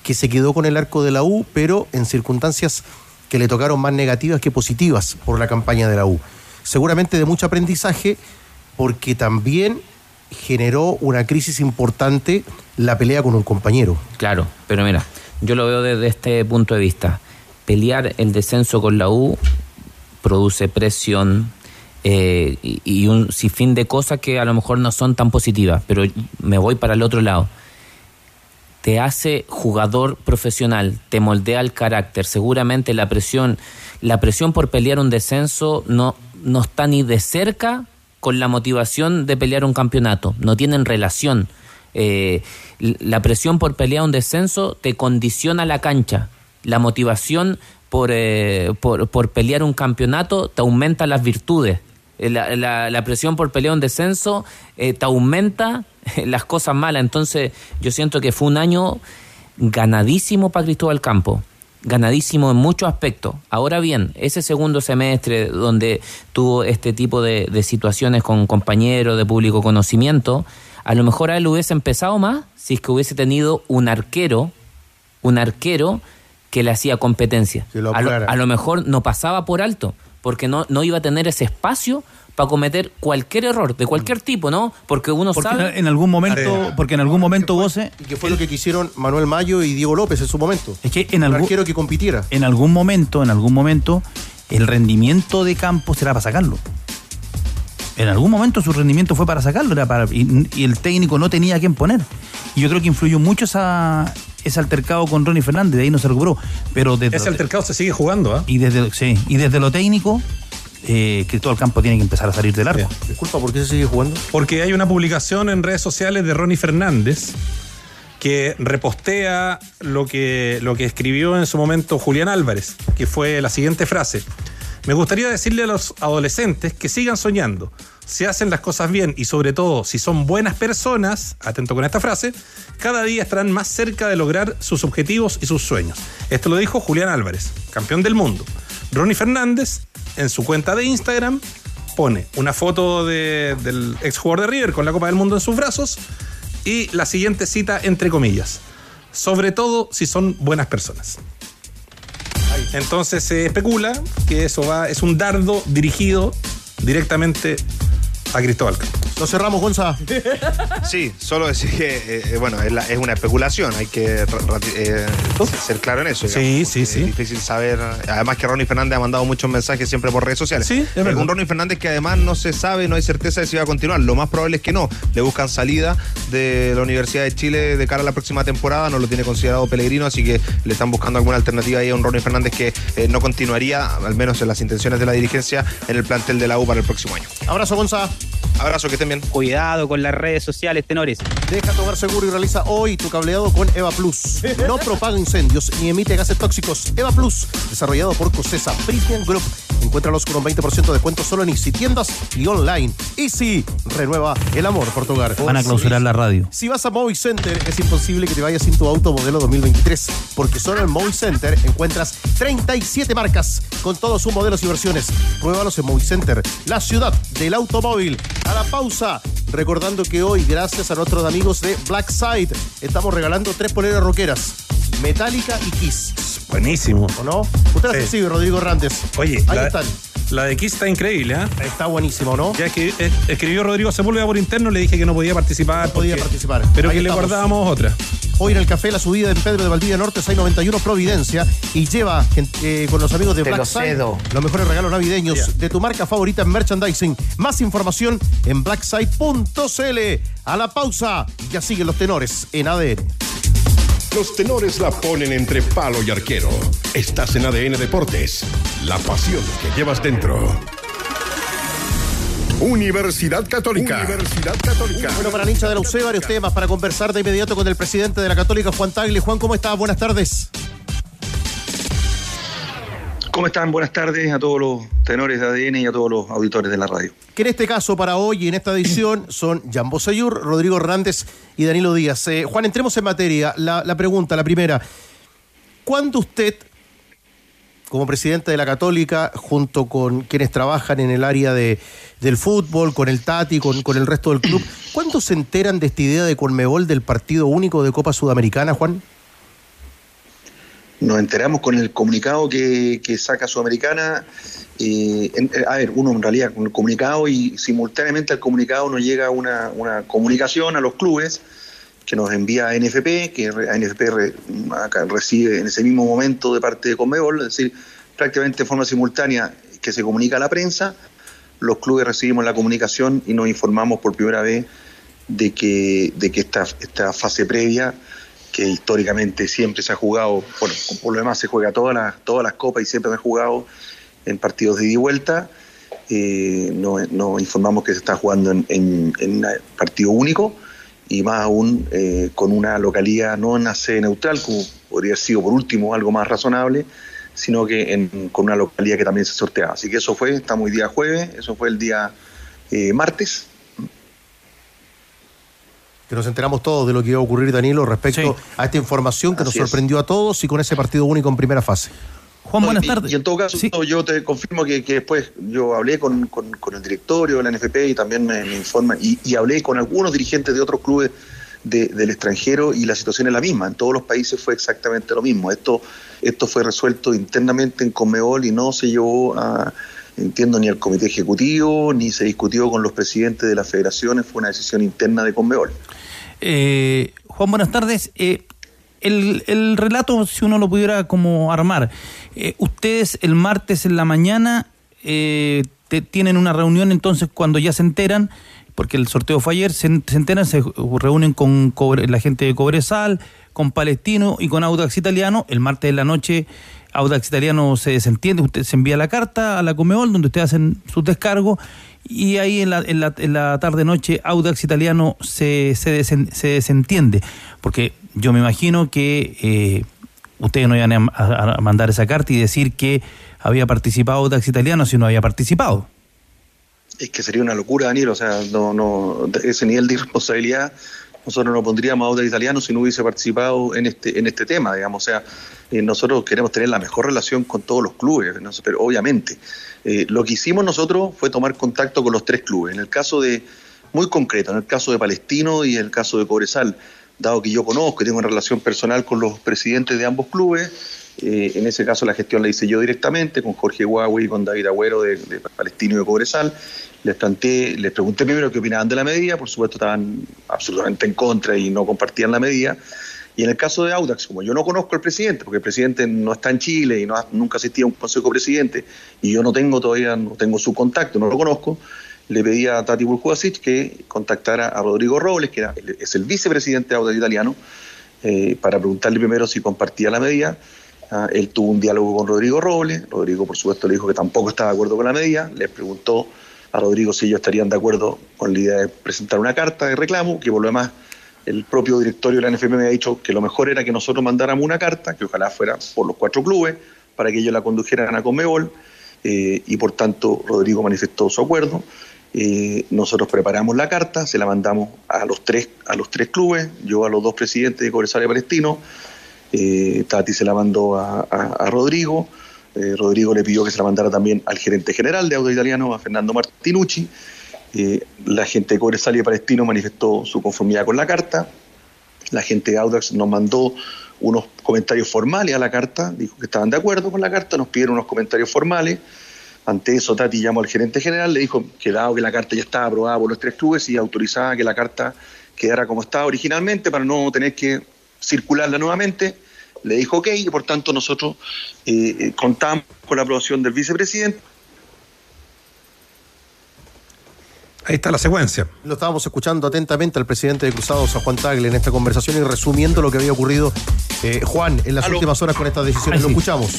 que se quedó con el arco de la U, pero en circunstancias que le tocaron más negativas que positivas por la campaña de la U. Seguramente de mucho aprendizaje, porque también generó una crisis importante la pelea con un compañero. Claro, pero mira, yo lo veo desde este punto de vista. Pelear el descenso con la U produce presión eh, y, y un sinfín de cosas que a lo mejor no son tan positivas, pero me voy para el otro lado. Te hace jugador profesional, te moldea el carácter. Seguramente la presión, la presión por pelear un descenso no, no está ni de cerca con la motivación de pelear un campeonato. No tienen relación. Eh, la presión por pelear un descenso te condiciona la cancha. La motivación por, eh, por, por pelear un campeonato te aumenta las virtudes. Eh, La, la- la presión por pelear un descenso eh, te aumenta las cosas malas. Entonces yo siento que fue un año ganadísimo para Cristóbal Campo. Ganadísimo en muchos aspectos. Ahora bien, ese segundo semestre donde tuvo este tipo de, de situaciones con compañeros de público conocimiento, a lo mejor a él hubiese empezado más si es que hubiese tenido un arquero, un arquero que le hacía competencia. lo a, lo, apurara. a lo mejor no pasaba por alto, porque no, no iba a tener ese espacio para cometer cualquier error, de cualquier tipo, ¿no? Porque uno Porque sabe... en algún momento, porque en algún momento goce. Y que fue lo que quisieron Manuel Mayo y Diego López en su momento. Es que en algún, arquero que compitiera. en algún momento, en algún momento, el rendimiento de Campos será para sacarlo. En algún momento su rendimiento fue para sacarlo, era para, y, y el técnico no tenía a quién poner. Y yo creo que influyó mucho esa, ese altercado con Ronnie Fernández, de ahí no se recuperó. Pero desde Ese altercado se sigue jugando, ¿ah? y desde, sí, y desde lo técnico, eh, Cristóbal Campos tiene que empezar a salir del arco. Disculpa, ¿por qué se sigue jugando? Porque hay una publicación en redes sociales de Ronnie Fernández que repostea lo que, lo que escribió en su momento Julián Álvarez, que fue la siguiente frase. Me gustaría decirle a los adolescentes que sigan soñando. Si hacen las cosas bien y sobre todo si son buenas personas, atento con esta frase, cada día estarán más cerca de lograr sus objetivos y sus sueños. Esto lo dijo Julián Álvarez, campeón del mundo. Ronnie Fernández, en su cuenta de Instagram, pone una foto de- del ex jugador de River con la Copa del Mundo en sus brazos y la siguiente cita entre comillas. Sobre todo si son buenas personas. Entonces se especula que eso va, es un dardo dirigido directamente a Cristóbal. Lo cerramos, Gonza. Sí, solo decir que, eh, eh, bueno, es, la- es una especulación, hay que eh, ser claro en eso. Sí, sí, sí. Es difícil saber. Además que Ronnie Fernández ha mandado muchos mensajes siempre por redes sociales. Sí, es verdad. Un Ronnie Fernández que además no se sabe, no hay certeza de si va a continuar. Lo más probable es que no. Le buscan salida de la Universidad de Chile de cara a la próxima temporada, no lo tiene considerado Pellegrino, así que le están buscando alguna alternativa ahí a un Ronnie Fernández que eh, no continuaría, al menos en las intenciones de la dirigencia, en el plantel de la U para el próximo año. Abrazo, Gonza. Abrazo, que estén bien. Cuidado con las redes sociales, tenores. Deja tu hogar seguro y realiza hoy tu cableado con Eva Plus. No propaga incendios ni emite gases tóxicos. Eva Plus, desarrollado por Cosesa Premium Group. Encuéntralos con un 20% de descuento solo en Easy Tiendas y online. Easy, renueva el amor por tu hogar. Van a clausurar la radio. Si vas a Movi Center, es imposible que te vayas sin tu auto modelo 2023, porque solo en Movi Center encuentras 37 marcas con todos sus modelos y versiones. Pruébalos en Movi Center, la ciudad del automóvil. A la pausa, recordando que hoy, gracias a nuestros amigos de Black Side, estamos regalando tres poleras rockeras, Metallica y Kiss. Buenísimo. ¿O no? Usted Sí. recibe, Rodrigo Hernández. Oye, ahí la, están. la de Kiss está increíble, ¿ah? Está buenísimo, ¿no? Ya que eh, escribió Rodrigo Sepúlveda por interno, le dije que no podía participar. No podía porque- participar. Pero Ahí que le guardábamos otra. Hoy en el café la subida en Pedro de Valdivia Norte 691 Providencia y lleva eh, con los amigos de Te Black lo Side los mejores regalos navideños de tu marca favorita en merchandising. Más información en blackside.cl. A la pausa, ya siguen los tenores en ADN. Los tenores la ponen entre palo y arquero. Estás en ADN Deportes. La pasión que llevas dentro. Universidad Católica. Universidad Católica. Bueno, para la hincha de la UCE, varios temas para conversar de inmediato con el presidente de la Católica, Juan Tagle. Juan, ¿cómo estás? Buenas tardes. ¿Cómo están? Buenas tardes a todos los tenores de ADN y a todos los auditores de la radio. Que en este caso, para hoy y en esta edición, son Jan Boseyur, Rodrigo Hernández y Danilo Díaz. Eh, Juan, entremos en materia. La, pregunta, la primera. ¿Cuándo usted, como presidente de la Católica, junto con quienes trabajan en el área de, del fútbol, con el Tati, con, con el resto del club, ¿cuándo se enteran de esta idea de Conmebol del partido único de Copa Sudamericana, Juan? Nos enteramos con el comunicado que, saca Sudamericana. eh, eh, a ver, uno en realidad con el comunicado y simultáneamente al comunicado nos llega una, una comunicación a los clubes que nos envía a NFP, que re- a NFP re- acá recibe en ese mismo momento de parte de Conmebol, es decir, prácticamente de forma simultánea que se comunica a la prensa, los clubes recibimos la comunicación y nos informamos por primera vez de que, de que esta, esta fase previa, que históricamente siempre se ha jugado, bueno, por lo demás se juega todas las, todas las copas y siempre se ha jugado en partidos de ida y vuelta, eh, nos, nos informamos que se está jugando en, un partido único y más aún eh, con una localidad no en una sede neutral, como podría haber sido por último algo más razonable, sino que en- con una localidad que también se sorteaba. Así que eso fue, estamos hoy día jueves, eso fue el día eh, martes, Que nos enteramos todos de lo que iba a ocurrir, Danilo, respecto a esta información que nos es. sorprendió a todos y con ese partido único en primera fase. Juan, buenas tardes. Y, en todo caso, yo te confirmo que, que después yo hablé con, con- con el directorio de la NFP y también me, me informan, y, y hablé con algunos dirigentes de otros clubes de- del extranjero y la situación es la misma. En todos los países fue exactamente lo mismo. Esto, esto fue resuelto internamente en Conmebol y no se llevó a, entiendo, ni al comité ejecutivo, ni se discutió con los presidentes de las federaciones, fue una decisión interna de Conmebol. Eh, Juan, buenas tardes. Eh, el, el relato, si uno lo pudiera como armar, eh, ustedes el martes en la mañana eh, te- tienen una reunión entonces cuando ya se enteran, porque el sorteo fue ayer, se, enteran, se reúnen con la gente de Cobresal, con Palestino y con Audax Italiano. El martes en la noche Audax Italiano se desentiende, usted se envía la carta a la Comebol donde ustedes hacen sus descargos y ahí en la, en la, en la tarde-noche Audax Italiano se, se, desen- se desentiende, porque yo me imagino que eh, ustedes no iban a, mandar esa carta y decir que había participado Audax Italiano si no había participado. Es que sería una locura, Daniel, o sea, no, no, ese nivel de irresponsabilidad nosotros no pondríamos a Audax Italiano si no hubiese participado en este, en este tema, digamos, o sea, eh, nosotros queremos tener la mejor relación con todos los clubes, ¿no? pero obviamente, eh, lo que hicimos nosotros fue tomar contacto con los tres clubes, en el caso de, muy concreto, en el caso de Palestino y en el caso de Cobresal, dado que yo conozco y tengo una relación personal con los presidentes de ambos clubes, eh, en ese caso la gestión la hice yo directamente con Jorge Huawei y con David Agüero de, de Palestino y de Cobresal. Les planteé, les pregunté primero qué opinaban de la medida, por supuesto estaban absolutamente en contra y no compartían la medida. Y en el caso de Audax, como yo no conozco al presidente, porque el presidente no está en Chile y no ha- nunca asistía a un consejo presidente, y yo no tengo todavía, no tengo su contacto, no lo conozco, le pedí a Tati Burjuasic que contactara a Rodrigo Robles, que era- es el vicepresidente de Audax Italiano, eh, para preguntarle primero si compartía la medida. Ah, él tuvo un diálogo con Rodrigo Robles. Rodrigo, por supuesto, le dijo que tampoco estaba de acuerdo con la medida. Le preguntó a Rodrigo si ellos estarían de acuerdo con la idea de presentar una carta de reclamo, que por lo demás el propio directorio de la NFP me ha dicho que lo mejor era que nosotros mandáramos una carta, que ojalá fuera por los cuatro clubes, para que ellos la condujeran a Conmebol, eh, y por tanto Rodrigo manifestó su acuerdo. Eh, nosotros preparamos la carta, se la mandamos a los tres, a los tres clubes, yo a los dos presidentes de Cobresal y Palestino, eh, Tati se la mandó a, a- Rodrigo, Rodrigo le pidió que se la mandara también al gerente general de Auto Italiano, a Fernando Martinucci, Eh, la gente de Cobresal y Palestino manifestó su conformidad con la carta, la gente de Audax nos mandó unos comentarios formales a la carta, dijo que estaban de acuerdo con la carta, nos pidieron unos comentarios formales. Ante eso, Tati llamó al gerente general, le dijo que dado que la carta ya estaba aprobada por los tres clubes y autorizaba que la carta quedara como estaba originalmente para no tener que circularla nuevamente, le dijo ok y por tanto nosotros eh, eh, contamos con la aprobación del vicepresidente. Ahí está la secuencia. Lo estábamos escuchando atentamente al presidente de Cruzados, a Juan Tagle, en esta conversación y resumiendo lo que había ocurrido, eh, Juan, en las Aló. últimas horas con estas decisiones. Lo sí. escuchamos.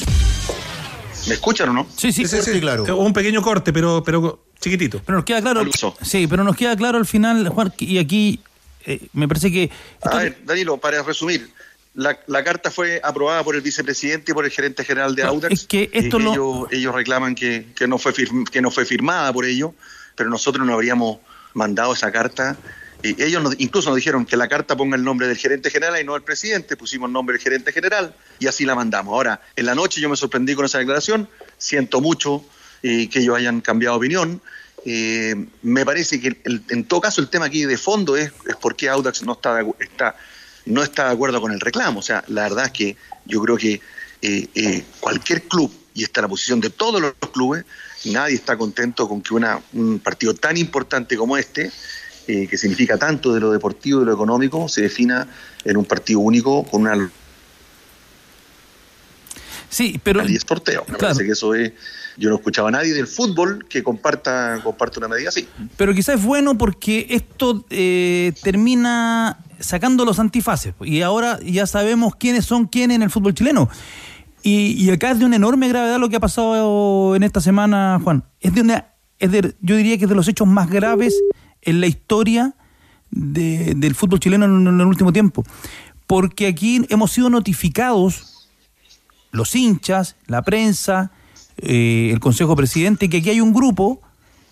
¿Me escuchan o no? Sí, sí, fuerte y claro. Hubo un pequeño corte, pero, pero chiquitito. Pero nos queda claro. Sí, pero nos queda claro al final, Juan, y aquí eh, me parece que. A ver, Danilo, para resumir, la, la carta fue aprobada por el vicepresidente y por el gerente general de No, Audax. es que esto y lo- ellos, ellos reclaman que, que no fue que no fue firmada por ellos, pero nosotros no habríamos mandado esa carta. Y ellos incluso nos dijeron que la carta ponga el nombre del gerente general y no del presidente, pusimos el nombre del gerente general y así la mandamos. Ahora, en la noche yo me sorprendí con esa declaración, siento mucho eh, que ellos hayan cambiado opinión. Eh, me parece que en todo caso el tema aquí de fondo es, es por qué Audax no está, está, no está de acuerdo con el reclamo. O sea, la verdad es que yo creo que eh, eh, cualquier club, y esta es la posición de todos los clubes, nadie está contento con que una, un partido tan importante como este, eh, que significa tanto de lo deportivo y de lo económico, se defina en un partido único con una Sí, pero. y es sorteo. Me Claro. parece que eso es. Yo no he escuchado a nadie del fútbol que comparta, comparta una medida así. Pero quizás es bueno porque esto eh, termina sacando los antifaces. Y ahora ya sabemos quiénes son quiénes en el fútbol chileno. Y, y acá es de una enorme gravedad lo que ha pasado en esta semana, Juan. Es de una, es de, yo diría que es de los hechos más graves en la historia de- del fútbol chileno en, el último tiempo. Porque aquí hemos sido notificados, los hinchas, la prensa, eh, el Consejo Presidente, que aquí hay un grupo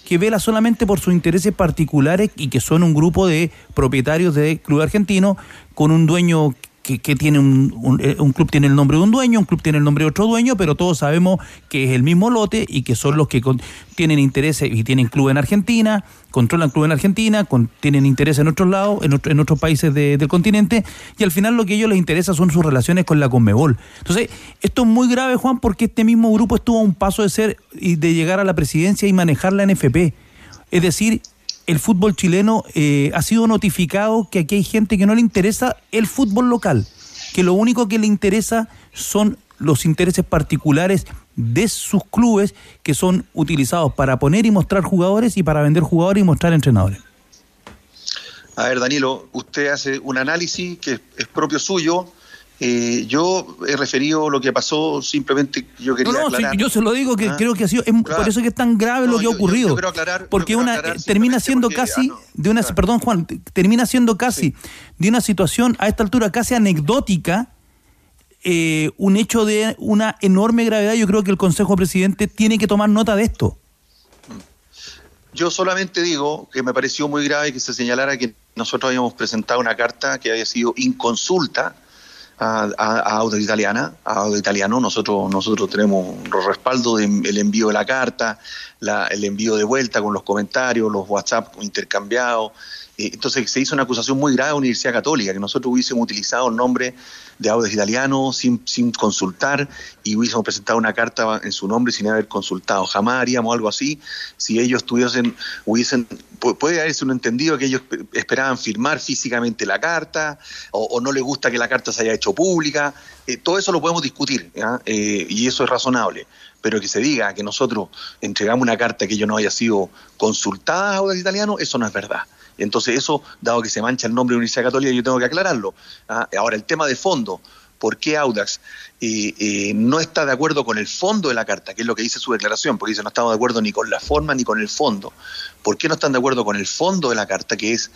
que vela solamente por sus intereses particulares y que son un grupo de propietarios de club argentino con un dueño que, tiene un, un, eh, un club tiene el nombre de un dueño, un club tiene el nombre de otro dueño, pero todos sabemos que es el mismo lote y que son los que con- tienen intereses y tienen club en Argentina, controlan club en Argentina, con- tienen interés en otros lados, en, otro- en otros países de- del continente, y al final lo que a ellos les interesa son sus relaciones con la Conmebol. Entonces, esto es muy grave, Juan, porque este mismo grupo estuvo a un paso de ser y de llegar a la presidencia y manejar la NFP. Es decir, el fútbol chileno eh, ha sido notificado que aquí hay gente que no le interesa el fútbol local, que lo único que le interesa son los intereses particulares de sus clubes que son utilizados para poner y mostrar jugadores y para vender jugadores y mostrar entrenadores. A ver, Danilo, usted hace un análisis que es, es propio suyo Eh, yo he referido lo que pasó, simplemente yo quería No, no, aclarar. yo se lo digo que Ah, creo que ha sido, es por eso que es tan grave lo que ha ocurrido. quiero aclarar- porque yo una aclarar termina siendo porque, casi ah, no, de una, perdón Juan, termina siendo casi de una situación a esta altura casi anecdótica, eh, un hecho de una enorme gravedad. Yo creo que el Consejo Presidente tiene que tomar nota de esto. Yo solamente digo que me pareció muy grave que se señalara que nosotros habíamos presentado una carta que había sido inconsulta a, a, Auto Italiana, a Auto Italiano. Nosotros, nosotros tenemos los respaldos del envío de la carta, la- el envío de vuelta con los comentarios, los WhatsApp intercambiados. Eh, Entonces se hizo una acusación muy grave a la Universidad Católica, que nosotros hubiésemos utilizado el nombre de Audes Italiano sin, sin consultar y hubiésemos presentado una carta en su nombre sin haber consultado. Jamás haríamos algo así si ellos tuviesen, hubiesen, pu- puede haberse un entendido que ellos pe- esperaban firmar físicamente la carta o, o no les gusta que la carta se haya hecho pública. Eh, todo eso lo podemos discutir. Eh, y eso es razonable. Pero que se diga que nosotros entregamos una carta que yo no haya sido consultada a Audax Italiano, eso no es verdad. Entonces eso, dado que se mancha el nombre de Universidad Católica, yo tengo que aclararlo. ¿ah? Ahora, el tema de fondo, ¿por qué Audax eh, eh, no está de acuerdo con el fondo de la carta, que es lo que dice su declaración? Porque dice no estamos de acuerdo ni con la forma ni con el fondo. ¿Por qué no están de acuerdo con el fondo de la carta, que es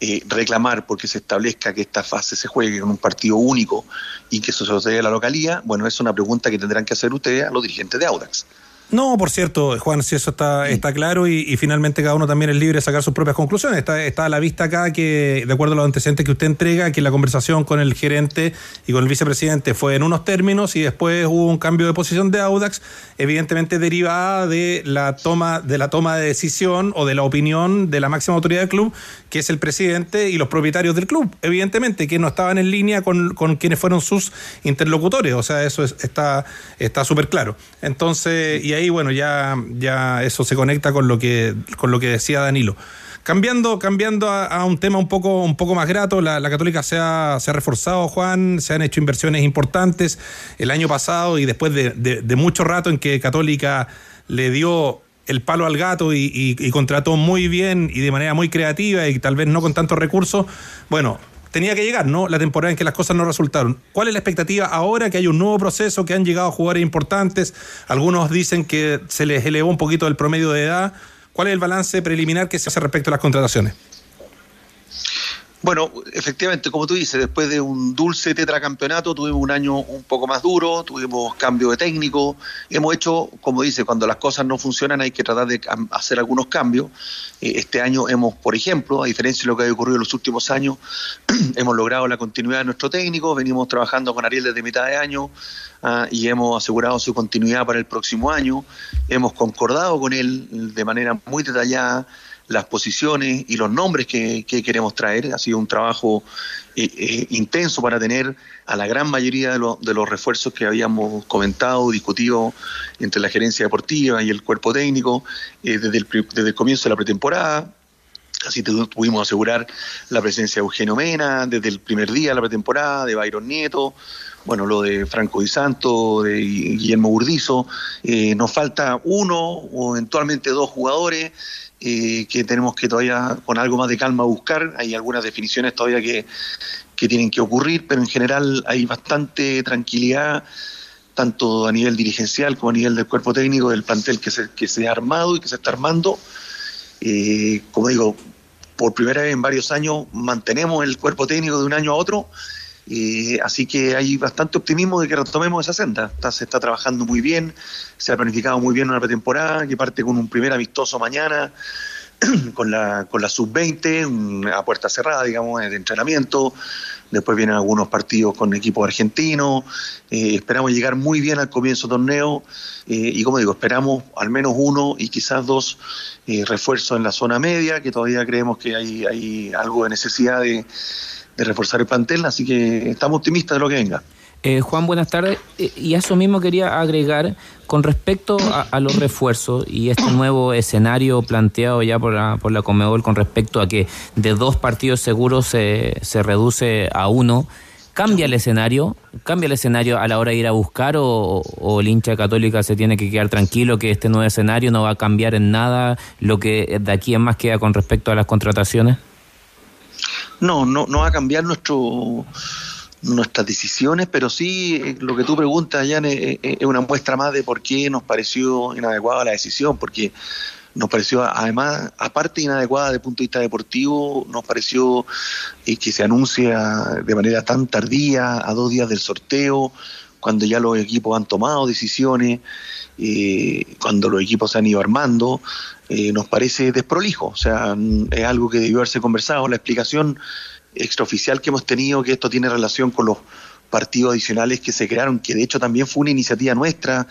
eh, reclamar porque se establezca que esta fase se juegue con un partido único y que eso se lo a la localía? Bueno, es una pregunta que tendrán que hacer ustedes a los dirigentes de Audax. No, por cierto, Juan, si eso está, está claro y, y finalmente cada uno también es libre de sacar sus propias conclusiones. Está, está a la vista acá que, de acuerdo a los antecedentes que usted entrega, que la conversación con el gerente y con el vicepresidente fue en unos términos y después hubo un cambio de posición de Audax, evidentemente derivada de la toma, de la toma de decisión o de la opinión de la máxima autoridad del club, que es el presidente y los propietarios del club, evidentemente, que no estaban en línea con, con quienes fueron sus interlocutores. O sea, eso es- está está súper claro. Entonces, y ahí, bueno, ya, ya eso se conecta con lo que, con lo que decía Danilo. Cambiando, cambiando a, un tema un poco, un poco más grato, la, Católica se ha, se ha reforzado, Juan, se han hecho inversiones importantes el año pasado y después de, mucho rato en que Católica le dio el palo al gato y- y contrató muy bien y de manera muy creativa y tal vez no con tantos recursos, bueno, tenía que llegar, ¿no? La temporada en que las cosas no resultaron. ¿Cuál es la expectativa ahora que hay un nuevo proceso, que han llegado jugadores importantes? Algunos dicen que se les elevó un poquito el promedio de edad. ¿Cuál es el balance preliminar que se hace respecto a las contrataciones? Bueno, efectivamente, como tú dices, después de un dulce tetracampeonato tuvimos un año un poco más duro, tuvimos cambio de técnico, hemos hecho, como dice, cuando las cosas no funcionan hay que tratar de hacer algunos cambios. Eh, Este año hemos, por ejemplo, a diferencia de lo que ha ocurrido en los últimos años, hemos logrado la continuidad de nuestro técnico, venimos trabajando con Ariel desde mitad de año ah, y hemos asegurado su continuidad para el próximo año, hemos concordado con él de manera muy detallada las posiciones y los nombres que, que queremos traer. Ha sido un trabajo eh, eh, intenso para tener a la gran mayoría de, lo- de los refuerzos que habíamos comentado, discutido entre la gerencia deportiva y el cuerpo técnico eh, desde, el, desde el comienzo de la pretemporada. Así pudimos asegurar la presencia de Eugenio Mena desde el primer día de la pretemporada, de Byron Nieto, bueno, lo de Franco Di Santo, de Guillermo Burdizo. Nos falta uno o eventualmente dos jugadores eh, que tenemos que todavía con algo más de calma buscar. Hay algunas definiciones todavía que, que tienen que ocurrir, pero en general hay bastante tranquilidad tanto a nivel dirigencial como a nivel del cuerpo técnico del plantel que se, que se ha armado y que se está armando. Eh, como digo, por primera vez en varios años mantenemos el cuerpo técnico de un año a otro, eh, así que hay bastante optimismo de que retomemos esa senda. Se está trabajando muy bien, se ha planificado muy bien una pretemporada que parte con un primer amistoso mañana con la, con la sub-20, un- a puerta cerrada, digamos, de entrenamiento. Después vienen algunos partidos con equipos argentinos. Eh, esperamos llegar muy bien al comienzo del torneo. eh, y como digo, esperamos al menos uno y quizás dos eh, refuerzos en la zona media, que todavía creemos que hay, hay algo de necesidad de, de reforzar el plantel. Así que estamos optimistas de lo que venga. Eh, Juan, buenas tardes. Eh, y a eso mismo quería agregar con respecto a, los refuerzos y este nuevo escenario planteado ya por la, por la Comebol con respecto a que de dos partidos seguros se, se reduce a uno. ¿Cambia el escenario? ¿Cambia el escenario a la hora de ir a buscar o, o el hincha católica se tiene que quedar tranquilo que este nuevo escenario no va a cambiar en nada lo que de aquí en más queda con respecto a las contrataciones? No, no, no va a cambiar nuestro nuestras decisiones, pero sí eh, lo que tú preguntas, Jan, es, es una muestra más de por qué nos pareció inadecuada la decisión, porque nos pareció además, aparte inadecuada desde el punto de vista deportivo, nos pareció eh, que se anuncia de manera tan tardía, a dos días del sorteo, cuando ya los equipos han tomado decisiones, eh, cuando los equipos se han ido armando, eh, nos parece desprolijo. O sea, es algo que debió haberse conversado. La explicación extraoficial que hemos tenido, que esto tiene relación con los partidos adicionales que se crearon, que de hecho también fue una iniciativa nuestra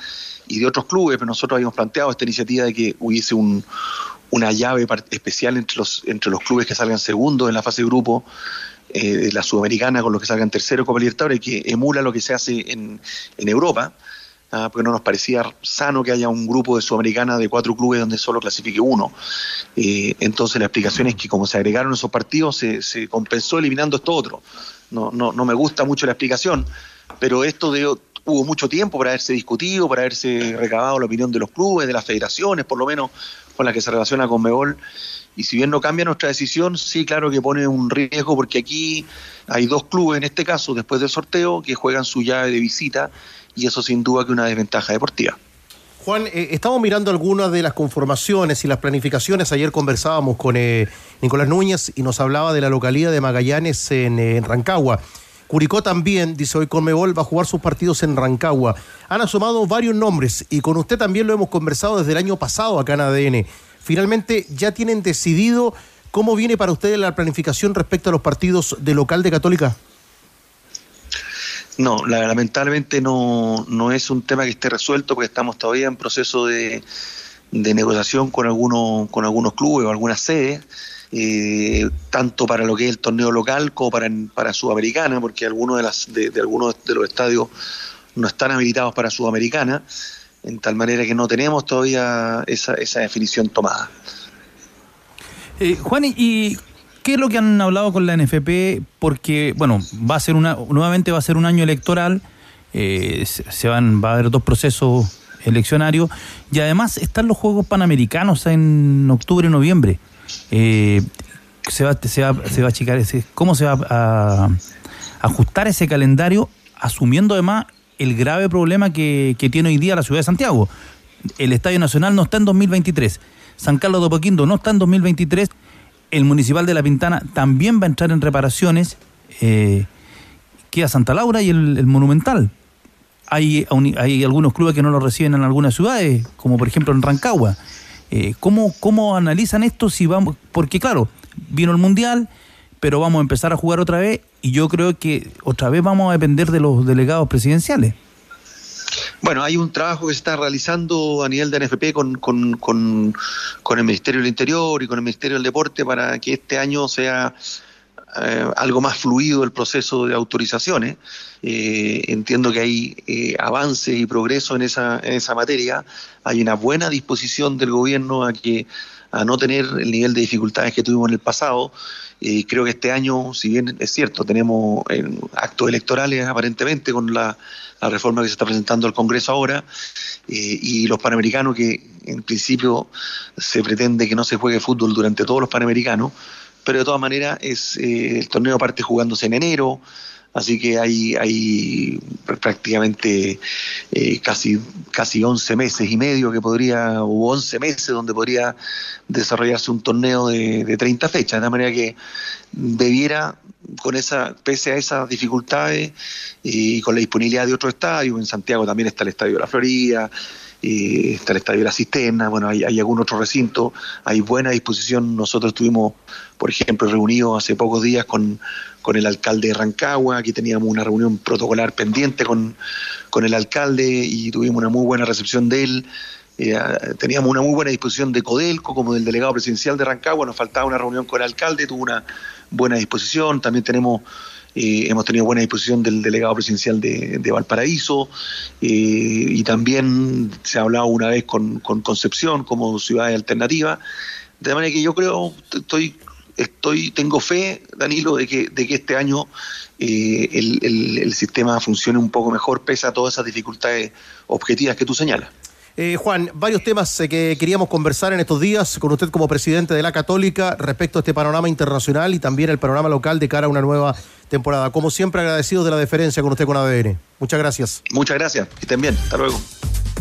y de otros clubes, pero nosotros habíamos planteado esta iniciativa de que hubiese un, una llave especial entre los, entre los clubes que salgan segundos en la fase de grupo eh, de la Sudamericana con los que salgan tercero Copa Libertadores, que emula lo que se hace en, en Europa, ah, porque no nos parecía sano que haya un grupo de Sudamericana de cuatro clubes donde solo clasifique uno. Eh, entonces la explicación es que como se agregaron esos partidos, se, compensó eliminando esto otro. No, no, no me gusta mucho la explicación, pero esto de, hubo mucho tiempo para haberse discutido, para haberse recabado la opinión de los clubes, de las federaciones, por lo menos con la que se relaciona con Mebol. Y si bien no cambia nuestra decisión, sí, claro que pone un riesgo porque aquí hay dos clubes en este caso, después del sorteo, que juegan su llave de visita y eso sin duda que una desventaja deportiva. Juan, eh, estamos mirando algunas de las conformaciones y las planificaciones. Ayer conversábamos con eh, Nicolás Núñez y nos hablaba de la localidad de Magallanes en, eh, en Rancagua. Curicó también, dice hoy Conmebol, va a jugar sus partidos en Rancagua. Han asomado varios nombres y con usted también lo hemos conversado desde el año pasado acá en ADN. Finalmente, ¿ya tienen decidido cómo viene para ustedes la planificación respecto a los partidos de local de Católica? No, la- lamentablemente no, no es un tema que esté resuelto porque estamos todavía en proceso de, de negociación con algunos, con algunos clubes o algunas sedes, eh, tanto para lo que es el torneo local como para, para Sudamericana, porque algunos de, las, de, algunos de los estadios no están habilitados para Sudamericana, en tal manera que no tenemos todavía esa, esa definición tomada. Eh, Juan, ¿y- ¿y qué es lo que han hablado con la NFP? Porque, bueno, va a ser una, nuevamente va a ser un año electoral, eh, se van, va a haber dos procesos eleccionarios y además están los Juegos Panamericanos en octubre noviembre. Eh, se va, se va, se va a achicar ese, ¿Cómo se va a, ajustar ese calendario asumiendo además el grave problema que, que tiene hoy día la ciudad de Santiago? El Estadio Nacional no está en 2023. San Carlos de Apoquindo no está en 2023. El Municipal de La Pintana también va a entrar en reparaciones. Eh, queda Santa Laura y el, Monumental. Hay, hay algunos clubes que no lo reciben en algunas ciudades, como por ejemplo en Rancagua. Eh, ¿cómo, ¿Cómo analizan esto si vamos? Porque claro, vino el Mundial, pero vamos a empezar a jugar otra vez y yo creo que otra vez vamos a depender de los delegados presidenciales. Bueno, hay un trabajo que se está realizando a nivel de NFP con, con, con, con el Ministerio del Interior y con el Ministerio del Deporte para que este año sea eh, algo más fluido el proceso de autorizaciones. Eh, entiendo que hay eh, avance y progreso en esa, en esa materia. Hay una buena disposición del gobierno a que a no tener el nivel de dificultades que tuvimos en el pasado. Eh, creo que este año, si bien es cierto, tenemos eh, actos electorales aparentemente con la, la reforma que se está presentando al Congreso ahora, eh, y los panamericanos que en principio se pretende que no se juegue fútbol durante todos los panamericanos, pero de todas maneras es eh, el torneo parte jugándose en enero, así que hay, hay prácticamente eh, casi, casi 11 meses y medio que podría, o 11 meses donde podría desarrollarse un torneo de, de 30 fechas, de manera que debiera, con esa, pese a esas dificultades y con la disponibilidad de otros estadios, en Santiago también está el Estadio de la Florida, eh, está el Estadio de la Cisterna, bueno, hay, hay algún otro recinto, hay buena disposición. Nosotros estuvimos, por ejemplo, reunidos hace pocos días con, con el alcalde de Rancagua, aquí teníamos una reunión protocolar pendiente con, con el alcalde y tuvimos una muy buena recepción de él. Eh, teníamos una muy buena disposición de Codelco como del delegado presidencial de Rancagua, nos faltaba una reunión con el alcalde, tuvo una buena disposición, también tenemos eh, hemos tenido buena disposición del delegado presidencial de, Valparaíso eh, y también se ha hablado una vez con, con Concepción como ciudad alternativa. De manera que yo creo, estoy, estoy, tengo fe, Danilo, de que, de que este año eh, el, el, el sistema funcione un poco mejor pese a todas esas dificultades objetivas que tú señalas. Eh, Juan, varios temas eh, que queríamos conversar en estos días con usted como presidente de la Católica respecto a este panorama internacional y también el panorama local de cara a una nueva temporada. Como siempre, agradecidos de la deferencia con usted con ADN. Muchas gracias. Muchas gracias. Que estén bien. Hasta luego.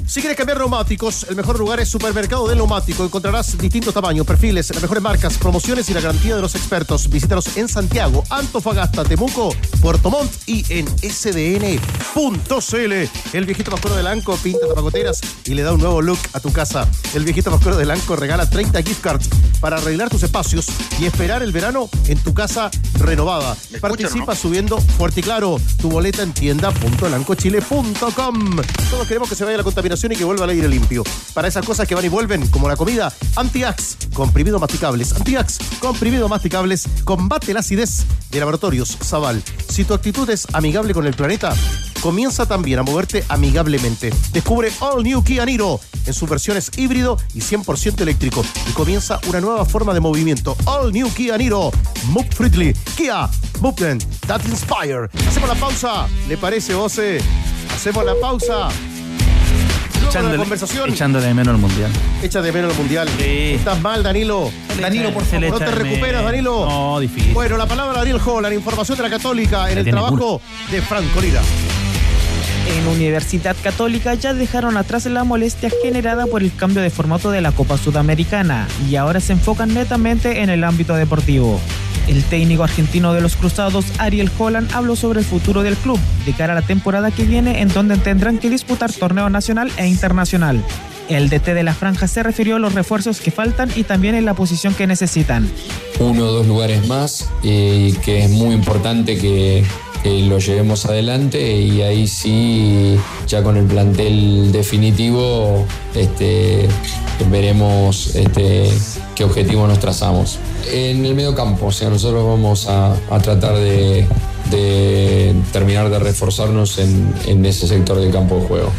Si quieres cambiar neumáticos, el mejor lugar es Supermercado del Neumático. Encontrarás distintos tamaños, perfiles, las mejores marcas, promociones y la garantía de los expertos. Visítanos en Santiago, Antofagasta, Temuco, Puerto Montt y en sdn.cl. El viejito mascoro de Lanco pinta tapacoteras y le da un nuevo look a tu casa. El viejito mascoro de Lanco regala 30 gift cards para arreglar tus espacios y esperar el verano en tu casa renovada. Participa subiendo fuerte y claro tu boleta en tienda.lancochile.com. Todos queremos que se vaya la contaminación y que vuelva al aire limpio. Para esas cosas que van y vuelven, como la comida, Antiax, comprimidos masticables. Antiax, comprimidos masticables, combate la acidez de Laboratorios Zaval. Si tu actitud es amigable con el planeta, comienza también a moverte amigablemente. Descubre All New Kia Niro en sus versiones híbrido y 100% eléctrico y comienza una nueva forma de movimiento. All New Kia Niro, Move Friendly, Kia, Movement That Inspire. Hacemos la pausa, ¿le parece, José? Hacemos la pausa. La Echándole, conversación. echándole de menos el mundial. Echa de menos el mundial. Estás mal, Danilo. Danilo, por favor, no te recuperas, Danilo. No, difícil. Bueno, la palabra de Ariel Holland, información de la Católica en el trabajo de Franco Lira. En Universidad Católica ya dejaron atrás la molestia generada por el cambio de formato de la Copa Sudamericana y ahora se enfocan netamente en el ámbito deportivo. El técnico argentino de los Cruzados, Ariel Holland, habló sobre el futuro del club de cara a la temporada que viene en donde tendrán que disputar torneo nacional e internacional. El DT de la franja se refirió a los refuerzos que faltan y también en la posición que necesitan. uno o dos lugares más eh, y que es muy importante que, que lo llevemos adelante y ahí sí, ya con el plantel definitivo, este, veremos este, qué objetivo nos trazamos. En el medio campo, o sea, nosotros vamos a, a tratar de, de terminar de reforzarnos en, en ese sector del campo de juego.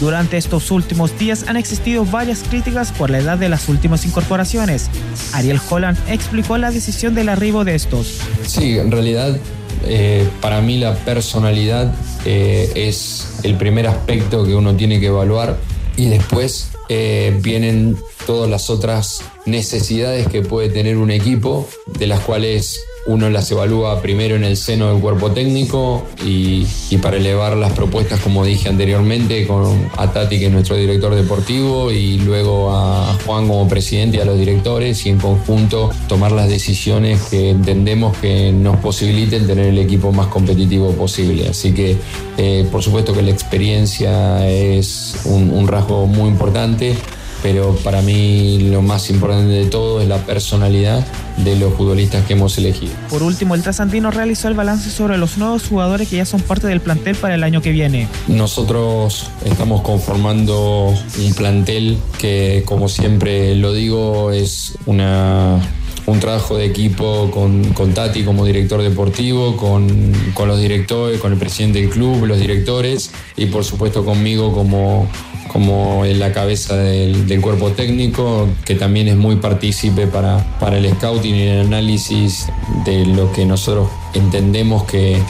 Durante estos últimos días han existido varias críticas por la edad de las últimas incorporaciones. Ariel Holland explicó la decisión del arribo de estos. Sí, en realidad eh, para mí la personalidad eh, es el primer aspecto que uno tiene que evaluar y después eh, vienen todas las otras necesidades que puede tener un equipo, de las cuales uno las evalúa primero en el seno del cuerpo técnico y, para elevar las propuestas, como dije anteriormente, con a Tati, que es nuestro director deportivo, y luego a Juan como presidente y a los directores, y en conjunto tomar las decisiones que entendemos que nos posibiliten tener el equipo más competitivo posible. Así que, eh, por supuesto que la experiencia es un rasgo muy importante pero para mí lo más importante de todo es la personalidad de los futbolistas que hemos elegido. Por último, el trasandino realizó el balance sobre los nuevos jugadores que ya son parte del plantel para el año que viene. Nosotros estamos conformando un plantel que, como siempre lo digo, es una, un trabajo de equipo con, con Tati como director deportivo, con, con los directores, con el presidente del club, los directores y por supuesto conmigo como, como en la cabeza del, cuerpo técnico, que también es muy partícipe para, para el scouting y el análisis de lo que nosotros entendemos que,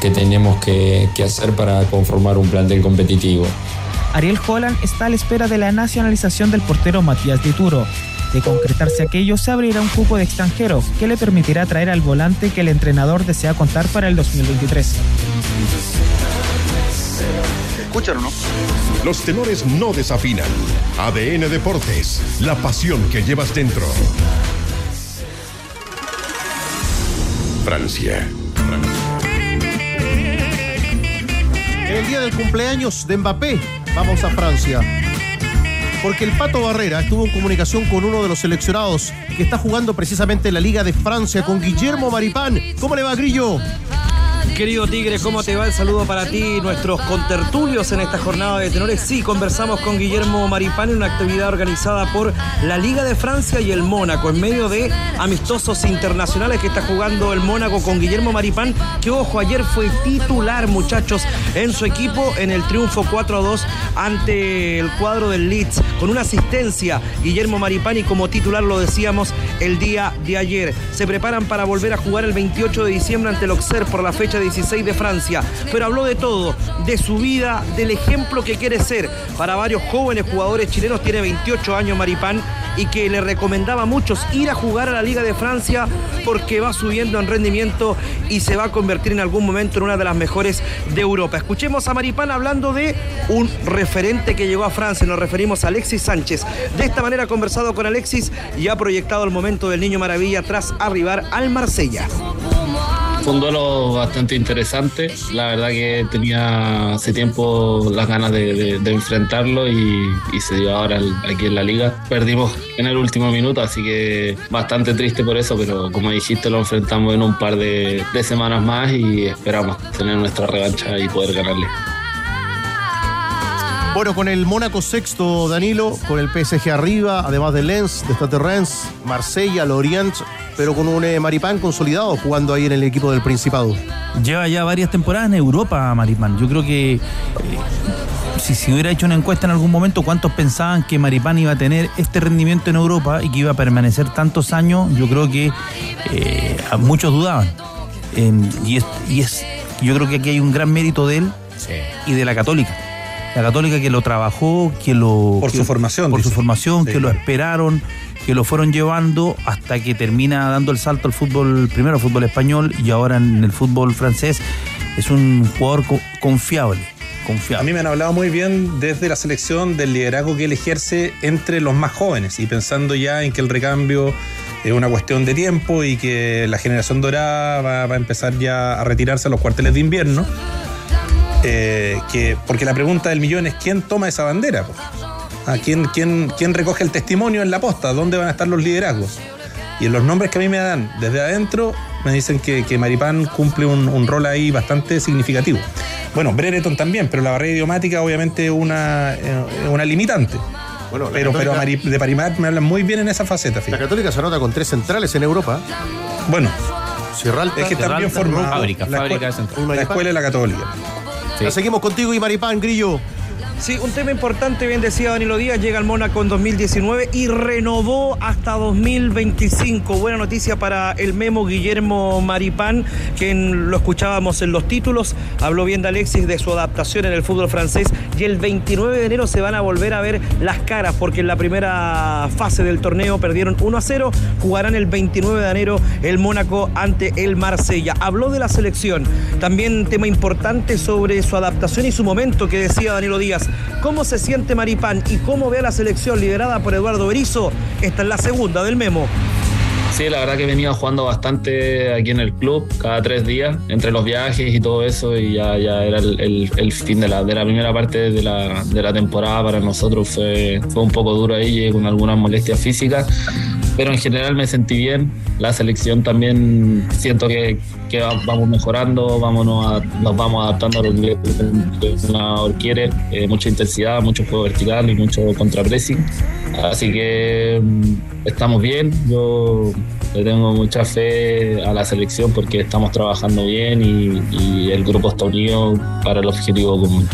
que tenemos que, que hacer para conformar un plantel competitivo. Ariel Holland está a la espera de la nacionalización del portero Matías Dituro. De concretarse aquello, se abrirá un cupo de extranjeros que le permitirá traer al volante que el entrenador desea contar para el 2023. ¿Escuchan o no? Los tenores no desafinan. ADN Deportes, la pasión que llevas dentro. Francia. En el día del cumpleaños de Mbappé, vamos a Francia. Porque el Pato Barrera estuvo en comunicación con uno de los seleccionados que está jugando precisamente en la Liga de Francia con Guillermo Maripán. ¿Cómo le va, Grillo? Querido Tigre, ¿cómo te va? El saludo para ti, nuestros contertulios en esta jornada de tenores. Sí, conversamos con Guillermo Maripán en una actividad organizada por la Liga de Francia y el Mónaco, en medio de amistosos internacionales que está jugando el Mónaco con Guillermo Maripán, que ojo, ayer fue titular, muchachos, en su equipo en el triunfo 4-2 ante el cuadro del Leeds, con una asistencia, Guillermo Maripán, y como titular lo decíamos el día de ayer. Se preparan para volver a jugar el 28 de diciembre ante el Auxerre por la fecha 15-16 de Francia. Pero habló de todo, de su vida, del ejemplo que quiere ser para varios jóvenes jugadores chilenos. Tiene 28 años Maripán y que le recomendaba a muchos ir a jugar a la Liga de Francia porque va subiendo en rendimiento y se va a convertir en algún momento en una de las mejores de Europa. Escuchemos a Maripán hablando de un referente que llegó a Francia. Nos referimos a Alexis Sánchez. De esta manera ha conversado con Alexis y ha proyectado el momento del Niño Maravilla tras arribar al Marsella. Fue un duelo bastante interesante. La verdad que tenía hace tiempo las ganas de, enfrentarlo y, se dio ahora el- aquí en la liga. Perdimos en el último minuto, así que bastante triste por eso, pero como dijiste, lo enfrentamos en un par de semanas más y esperamos tener nuestra revancha y poder ganarle. Bueno, con el Mónaco sexto, Danilo, con el PSG arriba, además de Lens, de Stade Reims, Marsella, Lorient, pero con un eh, Maripán consolidado jugando ahí en el equipo del Principado. Lleva ya varias temporadas en Europa, Maripán. Yo creo que eh, si se hubiera hecho una encuesta en algún momento, ¿cuántos pensaban que Maripán iba a tener este rendimiento en Europa y que iba a permanecer tantos años? Yo creo que eh, muchos dudaban. Eh, y, es, y es- yo creo que aquí hay un gran mérito de él y de la Católica. La Católica que lo trabajó, que lo. Por que- su formación, Por su formación, Sí, que lo esperaron, que lo fueron llevando hasta que termina dando el salto al fútbol, primero al fútbol español y ahora en el fútbol francés. Es un jugador co- confiable. Confiable. A mí me han hablado muy bien desde la selección del liderazgo que él ejerce entre los más jóvenes y pensando ya en que el recambio es una cuestión de tiempo y que la generación dorada va, va a empezar ya a retirarse a los cuarteles de invierno. Eh, que, porque la pregunta del millón es quién toma esa bandera. po? ¿A quién, quién, quién recoge el testimonio en la posta? ¿Dónde van a estar los liderazgos? Y en los nombres que a mí me dan desde adentro, me dicen que, que Maripán cumple un, un rol ahí bastante significativo. Bueno, Brereton también, pero la barrera idiomática obviamente es una, eh, una limitante. Bueno, pero, pero Católica- a Mari- de Parimar me hablan muy bien en esa faceta, La. Católica se anota con tres centrales en Europa. Bueno, es que formados. Fábrica, la, fábrica de escuela, central. la escuela de la Católica. La seguimos contigo y Maripán, Grillo. Sí, un tema importante, bien decía Danilo Díaz, llega al Mónaco en 2019 y renovó hasta 2025. Buena noticia para el memo Guillermo Maripán, quien lo escuchábamos en los títulos, habló bien de Alexis de su adaptación en el fútbol francés y el 29 de enero se van a volver a ver las caras porque en la primera fase del torneo perdieron 1 a 0, jugarán el 29 de enero el Mónaco ante el Marsella. Habló de la selección, también tema importante sobre su adaptación y su momento que decía Danilo Díaz. ¿Cómo se siente Maripán y cómo ve a la selección liderada por Eduardo Berizzo? Esta es la segunda del memo. Sí, la verdad que venía jugando bastante aquí en el club, cada tres días, entre los viajes y todo eso, y ya, ya era el, el- el fin de la, de la primera parte de la, de la temporada para nosotros. Fue, fue un poco duro ahí, con algunas molestias físicas, pero en general me sentí bien. La selección también siento que, que va- vamos mejorando, vámonos a- nos vamos adaptando a lo que el entrenador quiere, eh, mucha intensidad, mucho juego vertical y mucho contrapressing. Así que mm, estamos bien. Yo le tengo mucha fe a la selección porque estamos trabajando bien y, y el grupo está unido para el objetivo común.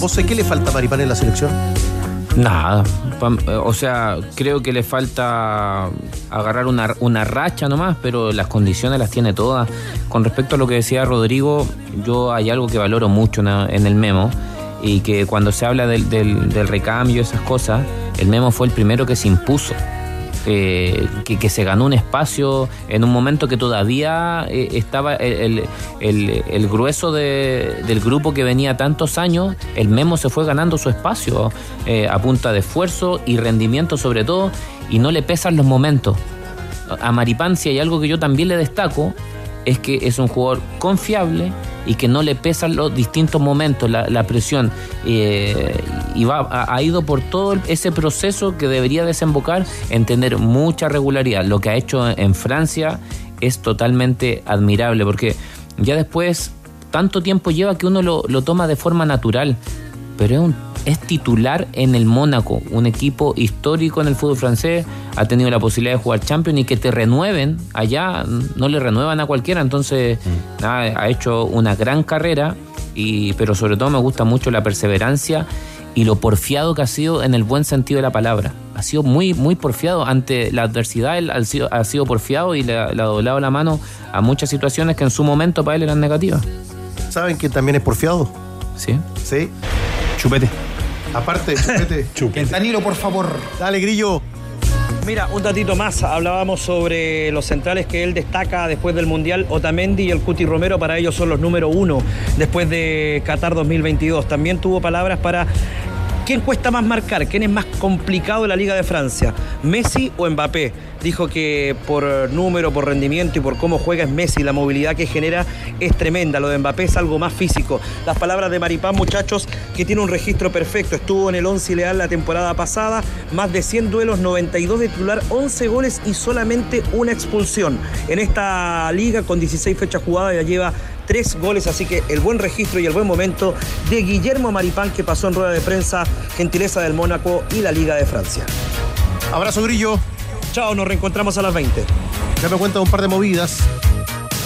¿Vos sé qué le falta a Maripán en la selección? Nada. Eh, O sea, creo que le falta agarrar una, una racha nomás, pero las condiciones las tiene todas. Con respecto a lo que decía Rodrigo, yo hay algo que valoro mucho en el memo y que cuando se habla del, del, del recambio y esas cosas, el memo fue el primero que se impuso. Eh, que, se ganó un espacio en un momento que todavía eh, estaba el, el- grueso de- del grupo que venía tantos años, el Memo se fue ganando su espacio eh, a punta de esfuerzo y rendimiento sobre todo, y no le pesan los momentos. A Maripán, si hay algo que yo también le destaco, es que es un jugador confiable y que no le pesan los distintos momentos, la, presión. Y va, ha, ha ido por todo ese proceso que debería desembocar en tener mucha regularidad. Lo que ha hecho en Francia es totalmente admirable, porque ya después tanto tiempo lleva que uno lo, lo toma de forma natural, pero es, un- es titular en el Mónaco, un equipo histórico en el fútbol francés, ha tenido la posibilidad de jugar Champions y que te renueven allá, no le renuevan a cualquiera, entonces nada, ha hecho una gran carrera, y, pero sobre todo me gusta mucho la perseverancia y lo porfiado que ha sido en el buen sentido de la palabra. ha sido muy, muy porfiado. Ante la adversidad, él ha sido, ha sido porfiado y le, ha- le ha doblado la mano a muchas situaciones que en su momento para él eran negativas. ¿Saben quién también es porfiado? Sí. Sí. Chupete. Aparte, chupete. Danilo, por favor. Dale, Grillo. Mira, un datito más. Hablábamos sobre los centrales que él destaca después del Mundial. Otamendi y el Cuti Romero para ellos son los número uno después de Qatar 2022. También tuvo palabras para quién cuesta más marcar, quién es más complicado en la Liga de Francia, Messi o Mbappé. Dijo que por número, por rendimiento y por cómo juega es Messi, la movilidad que genera es tremenda. Lo de Mbappé es algo más físico. Las palabras de Maripán, muchachos, que tiene un registro perfecto. Estuvo en el 11 leal la temporada pasada, más de 100 duelos, 92 de titular, 11 goles y solamente una expulsión. En esta liga, con 16 fechas jugadas, ya lleva tres goles, así que el buen registro y el buen momento de Guillermo Maripán, que pasó en rueda de prensa, gentileza del Mónaco y la Liga de Francia. Abrazo, Grillo. Chao, nos reencontramos a las 20. Ya me cuenta un par de movidas.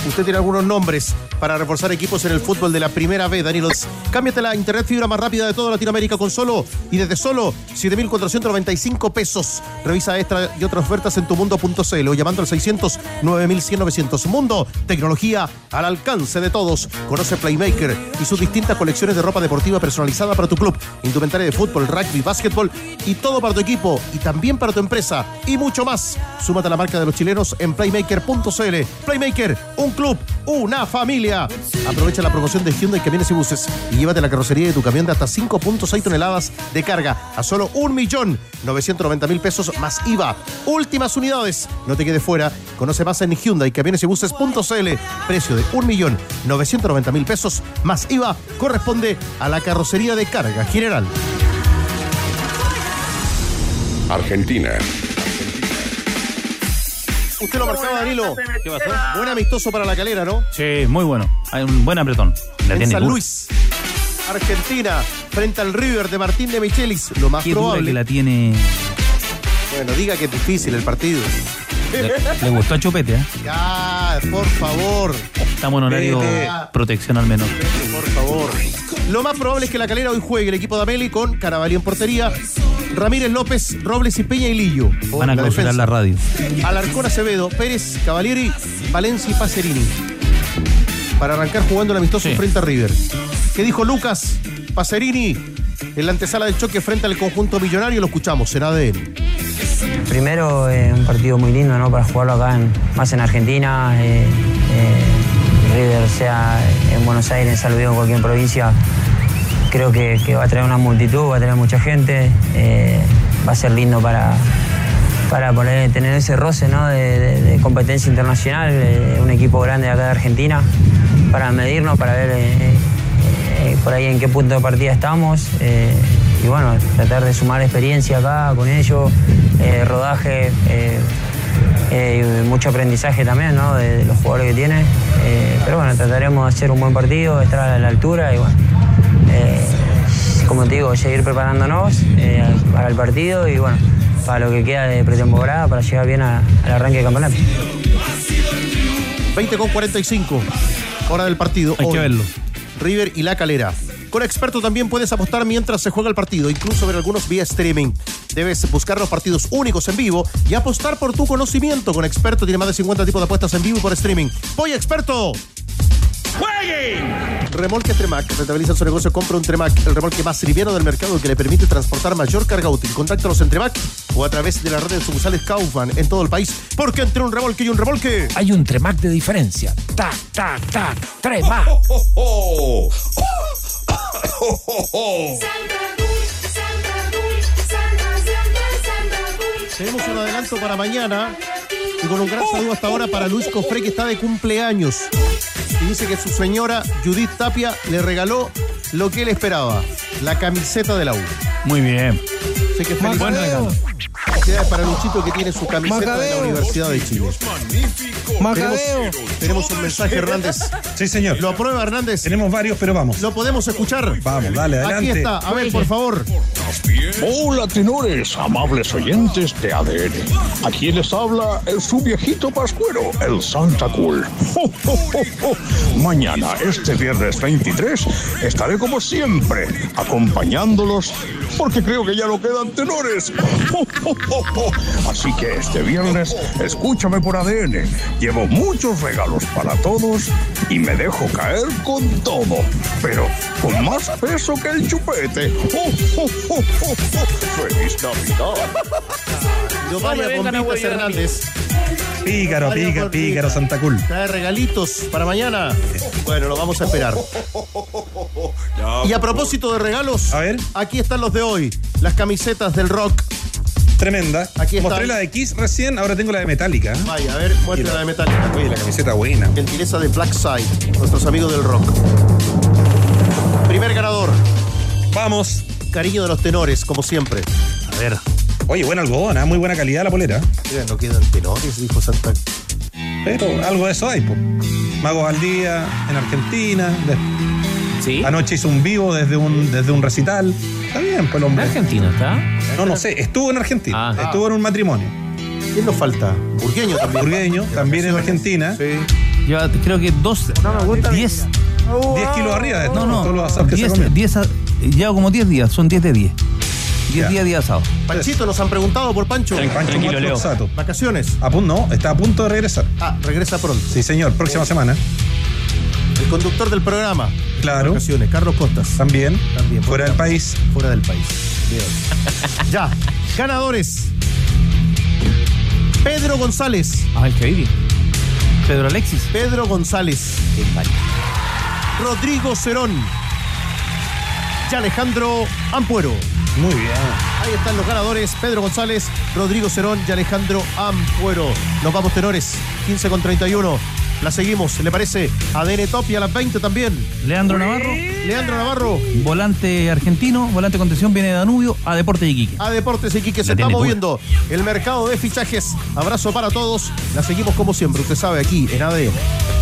Usted tiene algunos nombres para reforzar equipos en el fútbol de la primera B, Danilo. Cámbiate la internet fibra más rápida de toda Latinoamérica con solo y desde solo 7.495 pesos. Revisa esta y otras ofertas en tumundo.cl o llamando al 600 9100 900. Mundo, tecnología al alcance de todos. Conoce Playmaker y sus distintas colecciones de ropa deportiva personalizada para tu club, indumentaria de fútbol, rugby, básquetbol y todo para tu equipo y también para tu empresa y mucho más. Súmate a la marca de los chilenos en playmaker.cl. Playmaker, un club, una familia. Aprovecha la promoción de Hyundai Camiones y Buses y llévate la carrocería de tu camión de hasta 5.6 toneladas de carga a solo 1.990.000 pesos más IVA. Últimas unidades. No te quedes fuera. Conoce más en Hyundai Camiones y Buses.cl. Precio de 1.990.000 pesos más IVA corresponde a la carrocería de carga general. Argentina. Usted lo marcaba, Danilo. ¿Qué pasó? Buen amistoso para la calera, ¿no? Sí, muy bueno. Hay un buen apretón. La en tiene San. Luis, Argentina, frente al River de Martín de Michelis. Lo más Qué dura probable. que la tiene. Bueno, diga que es difícil el partido. Le, le gustó a Chupete, ¿eh? Ya, por favor. Estamos en horario Vete. protección al menos. Por favor. Lo más probable es que la calera hoy juegue el equipo de Ameli con Carabalí en portería, Ramírez López, Robles y Peña y Lillo. Van a La clausurar defensa. la radio. Alarcón Acevedo, Pérez, Cavalieri, Valencia y Pacerini. Para arrancar jugando el amistoso frente a River. ¿Qué dijo Lucas Pacerini en la antesala del choque frente al conjunto millonario? Lo escuchamos en ADN. Primero, eh, un partido muy lindo, ¿no? Para jugarlo acá, en- más en Argentina. eh, River, sea en Buenos Aires, en San Luis en cualquier provincia, creo que, va a traer una multitud, va a traer mucha gente. eh, va a ser lindo para, para tener ese roce, ¿no? De, competencia internacional, un equipo grande de acá de Argentina, para medirnos, para ver eh, eh, por ahí en qué punto de partida estamos. y bueno, tratar de sumar experiencia acá con ellos, rodaje, eh, y mucho aprendizaje también ¿no? de, de los jugadores que tiene. Eh, pero bueno, trataremos de hacer un buen partido, estar a la altura y bueno, eh, como te digo, seguir preparándonos eh, para el partido y bueno, para lo que queda de pretemporada, para llegar bien a- al arranque del campeonato. 20 con 45. Hora del partido. Hay que verlo. River y La Calera. Con experto también puedes apostar mientras se juega el partido, incluso ver algunos vía streaming. Debes buscar los partidos únicos en vivo y apostar por tu conocimiento. Con experto tiene más de 50 tipos de apuestas en vivo y por streaming. ¡Voy experto! ¡Jueguen! Remolque Tremac. Rentabiliza su negocio. Compra un Tremac, el remolque más liviano del mercado que le permite transportar mayor carga útil. Contáctalos en Tremac o a través de la red de sucursales Kaufman en todo el país. Porque entre un remolque y un remolque. Hay un Tremac de diferencia. Tac, tac, tac. Tremac. Tenemos un adelanto para mañana y con un gran saludo hasta ahora para Luis Cofré que está de cumpleaños. Y dice que su señora Judith Tapia le regaló lo que él esperaba, la camiseta de la U. Muy bien. Así que feliz Buen regalo. Felicidades para Luchito que tiene su camiseta de la. Universidad de Chile. Tenemos, tenemos un mensaje, Hernández. Sí, señor. ¿Lo aprueba, Hernández? Tenemos varios, pero vamos. ¿Lo podemos escuchar? Vamos, dale, adelante. Aquí está. A ver, por favor. Hola, tenores, amables oyentes de ADN. Aquí les habla el su viejito pascuero, el Santa Cool. Mañana, este viernes 23, estaré como siempre, acompañándolos, porque creo que ya no quedan tenores. Así que este viernes, escúchame por ADN. Llevo muchos regalos para todos y me dejo caer con todo, pero con más peso que el chupete. ¡Feliz Navidad! Yo María Bombitas Hernández. Pícaro, pícaro, pícaro, Santa Cool. Trae regalitos para mañana. Bueno, lo vamos a esperar. Y a propósito de regalos, A ver. aquí están los de hoy. Las camisetas del rock. Tremenda. Aquí está. Mostré la de Kiss recién, ahora tengo la de Metallica. Vaya, a ver, muestra la de Metallica. Oye, la camiseta buena. Gentileza de Black Side, nuestros amigos del rock. Primer ganador. Vamos. Cariño de los tenores, como siempre. A ver. Oye, buen algodón, ¿eh? muy buena calidad la polera. Oigan, no quedan tenores, dijo Santa. Pero algo de eso hay, pues. Magos al día en Argentina. de- Anoche hizo un vivo desde un, desde un recital. Está bien, pues el hombre. ¿En Argentina está? No, no sé, estuvo en Argentina. Ah. Estuvo en un matrimonio. ¿Quién nos falta? Burgueño también. Burgueño, también en Argentina. Lleva, creo que dos. No me gusta. Diez. 10 kilos arriba de No, no. todos los asados que se diez a- lleva como 10 días. Son 10 de 10. 10 días de asado. Panchito, nos han preguntado por Pancho. Pancho Motley Sato. Vacaciones. A no, está a punto de regresar. Ah, regresa pronto. Sí, señor, próxima semana. Conductor del programa. Claro. Vacaciones, Carlos Costas. También. También. Fuera del país. Fuera del país. Bien. ya. Ganadores. Pedro González. Ah, el que vive. Pedro Alexis. Pedro González. Rodrigo Cerón. Y Alejandro Ampuero. Muy bien. Ahí están los ganadores. Pedro González, Rodrigo Cerón y Alejandro Ampuero. Nos vamos, tenores. 15 con 31. La seguimos, ¿le parece? ADN Top y a las 20 también. Leandro Navarro. Leandro Navarro. Volante argentino. Volante contención viene de Danubio a Deporte de Iquique. A Deportes Iquique se está moviendo el mercado de fichajes. Abrazo para todos. La seguimos como siempre, usted sabe, aquí en ADN.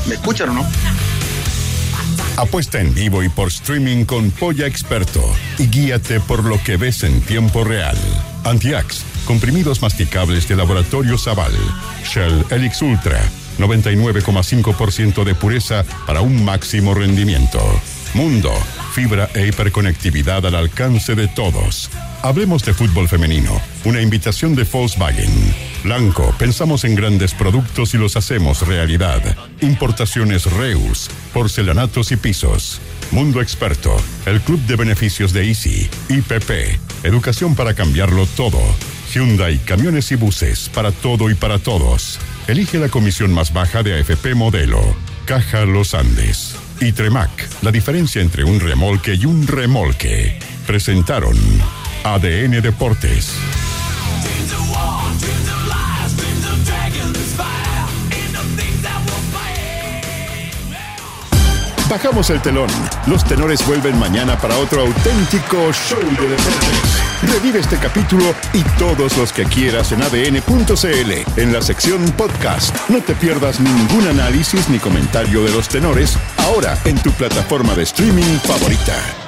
¿Me escuchan o no? Apuesta en vivo y por streaming con Polla Experto y guíate por lo que ves en tiempo real. Antiax, comprimidos masticables de laboratorio Zaval. Shell Helix Ultra, 99,5% de pureza para un máximo rendimiento. Mundo, fibra e hiperconectividad al alcance de todos. Hablemos de fútbol femenino. Una invitación de Volkswagen. Blanco, pensamos en grandes productos y los hacemos realidad. Importaciones Reus, porcelanatos y pisos. Mundo Experto, el club de beneficios de Easy. IPP, educación para cambiarlo todo. Hyundai, camiones y buses, para todo y para todos. Elige la comisión más baja de AFP Modelo. Caja Los Andes. Y Tremac, la diferencia entre un remolque y un remolque. Presentaron ADN Deportes. Bajamos el telón. Los tenores vuelven mañana para otro auténtico show de deportes. Revive este capítulo y todos los que quieras en adn.cl en la sección podcast. No te pierdas ningún análisis ni comentario de los tenores ahora en tu plataforma de streaming favorita.